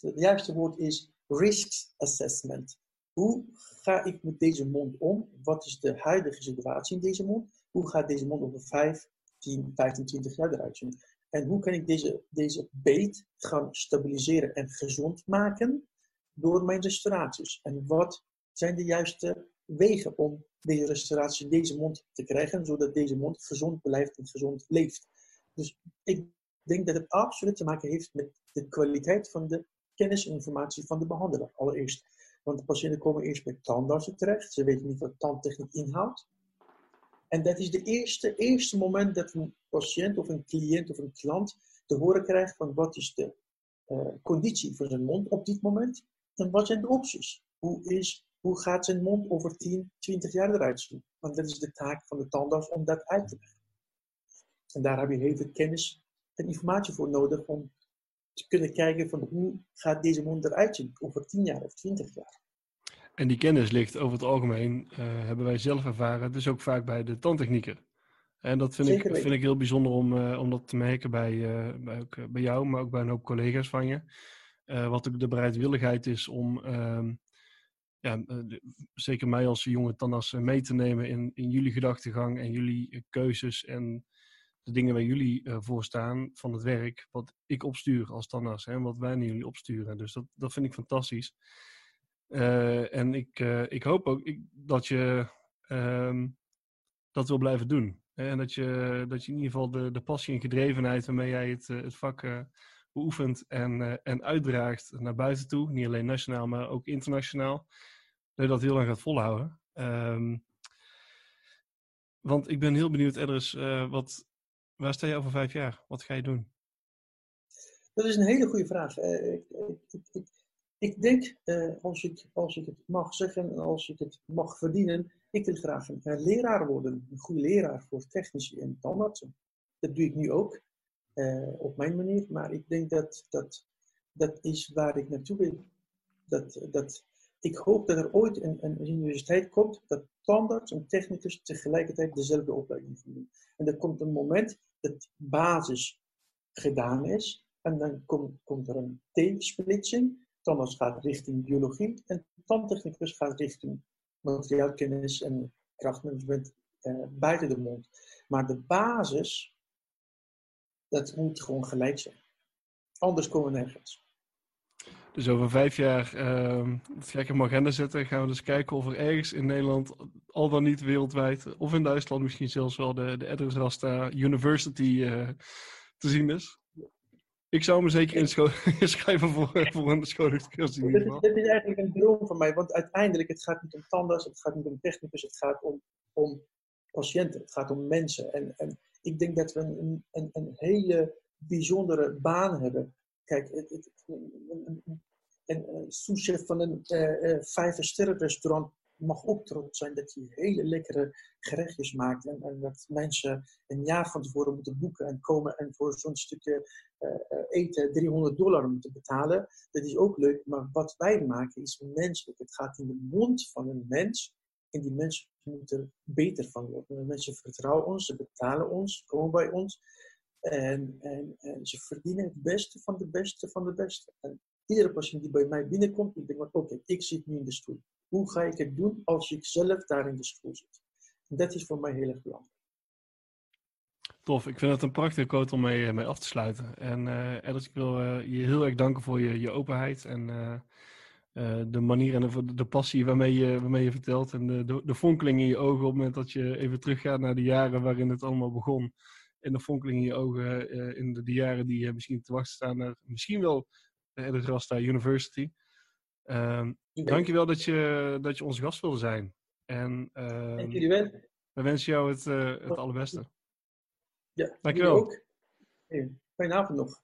het juiste woord is risk assessment. Hoe ga ik met deze mond om? Wat is de huidige situatie in deze mond? Hoe gaat deze mond over 5, 10, 15, 20 jaar eruit zien? En hoe kan ik deze, deze beet gaan stabiliseren en gezond maken door mijn restauraties? En wat zijn de juiste wegen om deze restauratie, deze mond te krijgen, zodat deze mond gezond blijft en gezond leeft? Dus ik denk dat het absoluut te maken heeft met de kwaliteit van de kennis en informatie van de behandelaar, allereerst. Want de patiënten komen eerst bij tandartsen terecht, ze weten niet wat tandtechniek inhoudt. En dat is de eerste, eerste moment dat een patiënt of een cliënt of een klant te horen krijgt van wat is de uh, conditie van zijn mond op dit moment en wat zijn de opties. Hoe, is, hoe gaat zijn mond over 10, 20 jaar eruit zien? Want dat is de taak van de tandarts om dat uit te leggen. En daar heb je heel veel kennis en informatie voor nodig om te kunnen kijken van hoe gaat deze mond eruit zien over 10 jaar of 20 jaar. En die kennis ligt over het algemeen, uh, hebben wij zelf ervaren, dus ook vaak bij de tandtechnieker. En dat vind, ik, vind ik heel bijzonder om, uh, om dat te merken bij, uh, bij, ook, bij jou, maar ook bij een hoop collega's van je. wat ook de bereidwilligheid is om, ehm, ja, de, zeker mij als jonge tandarts, mee te nemen in, in jullie gedachtegang en jullie keuzes en de dingen waar jullie voor staan van het werk, wat ik opstuur als tandarts en wat wij naar jullie opsturen. Dus dat, dat vind ik fantastisch. Uh, en ik, uh, ik hoop ook ik, dat je um, dat wil blijven doen. En dat je, dat je in ieder geval de, de passie en gedrevenheid waarmee jij het, uh, het vak beoefent en, en uitdraagt naar buiten toe, niet alleen nationaal, maar ook internationaal, dat je dat heel lang gaat volhouden. Um, want ik ben heel benieuwd, Edris, wat, waar sta je over vijf jaar? Wat ga je doen? Dat is een hele goede vraag. Ik, ik, ik, denk, uh, als, ik, als ik het mag zeggen en als ik het mag verdienen, ik wil graag een, een leraar worden. Een goede leraar voor technici en tandartsen. Dat doe ik nu ook, uh, op mijn manier. Maar ik denk dat dat, dat is waar ik naartoe wil. Dat, dat, ik hoop dat er ooit een, een universiteit komt dat tandarts en technicus tegelijkertijd dezelfde opleiding doen. En er komt een moment dat basis gedaan is. En dan komt, komt er een T-splitsing. Thomas gaat richting biologie en tandtechnicus gaat richting materiaalkennis en krachtmanagement eh, buiten de mond. Maar de basis, dat moet gewoon gelijk zijn. Anders komen we nergens. Dus over vijf jaar, uh, dat ga ik op mijn agenda zetten, gaan we dus kijken of er ergens in Nederland, al dan niet wereldwijd, of in Duitsland misschien zelfs wel de, de Rasta University uh, te zien is. Ik zou me zeker inschrijven voor, voor een scholingscursus in ieder geval. Dit is eigenlijk een droom van mij, want uiteindelijk het gaat niet om tandarts, het gaat niet om technicus, het gaat om, om patiënten, het gaat om mensen. En, en ik denk dat we een, een, een hele bijzondere baan hebben. Kijk, het, het, een, een, een souschef van een uh, uh, vijf-sterren restaurant mag ook zijn dat hij hele lekkere gerechtjes maakt. En, dat mensen een jaar van tevoren moeten boeken en komen en voor zo'n stukje uh, eten 300 dollar moeten betalen. Dat is ook leuk, maar wat wij maken is menselijk. Het gaat in de mond van een mens en die mensen moeten beter van worden. De mensen vertrouwen ons, ze betalen ons, komen bij ons. En, en, en, ze verdienen het beste van de beste van de beste. En iedere patiënt die bij mij binnenkomt, ik denk, oké, ik zit nu in de stoel. Hoe ga ik het doen als ik zelf daar in de stoel zit? En dat is voor mij heel erg belangrijk. Tof, ik vind het een prachtige quote om mee, mee af te sluiten. En uh, ik wil uh, je heel erg danken voor je, je openheid en de manier en de, de, passie waarmee je, waarmee je vertelt. En de, de, fonkeling in je ogen op het moment dat je even teruggaat naar de jaren waarin het allemaal begon. En de fonkeling in je ogen in de, de, jaren die misschien te wachten staan naar misschien wel de Edith Rasta University. Uh, dankjewel dat je, dat je onze gast wilde zijn. En, uh, Dank jullie wel. We wensen jou het, uh, het allerbeste. Ja, dankjewel. ook. Hey, fijne avond nog.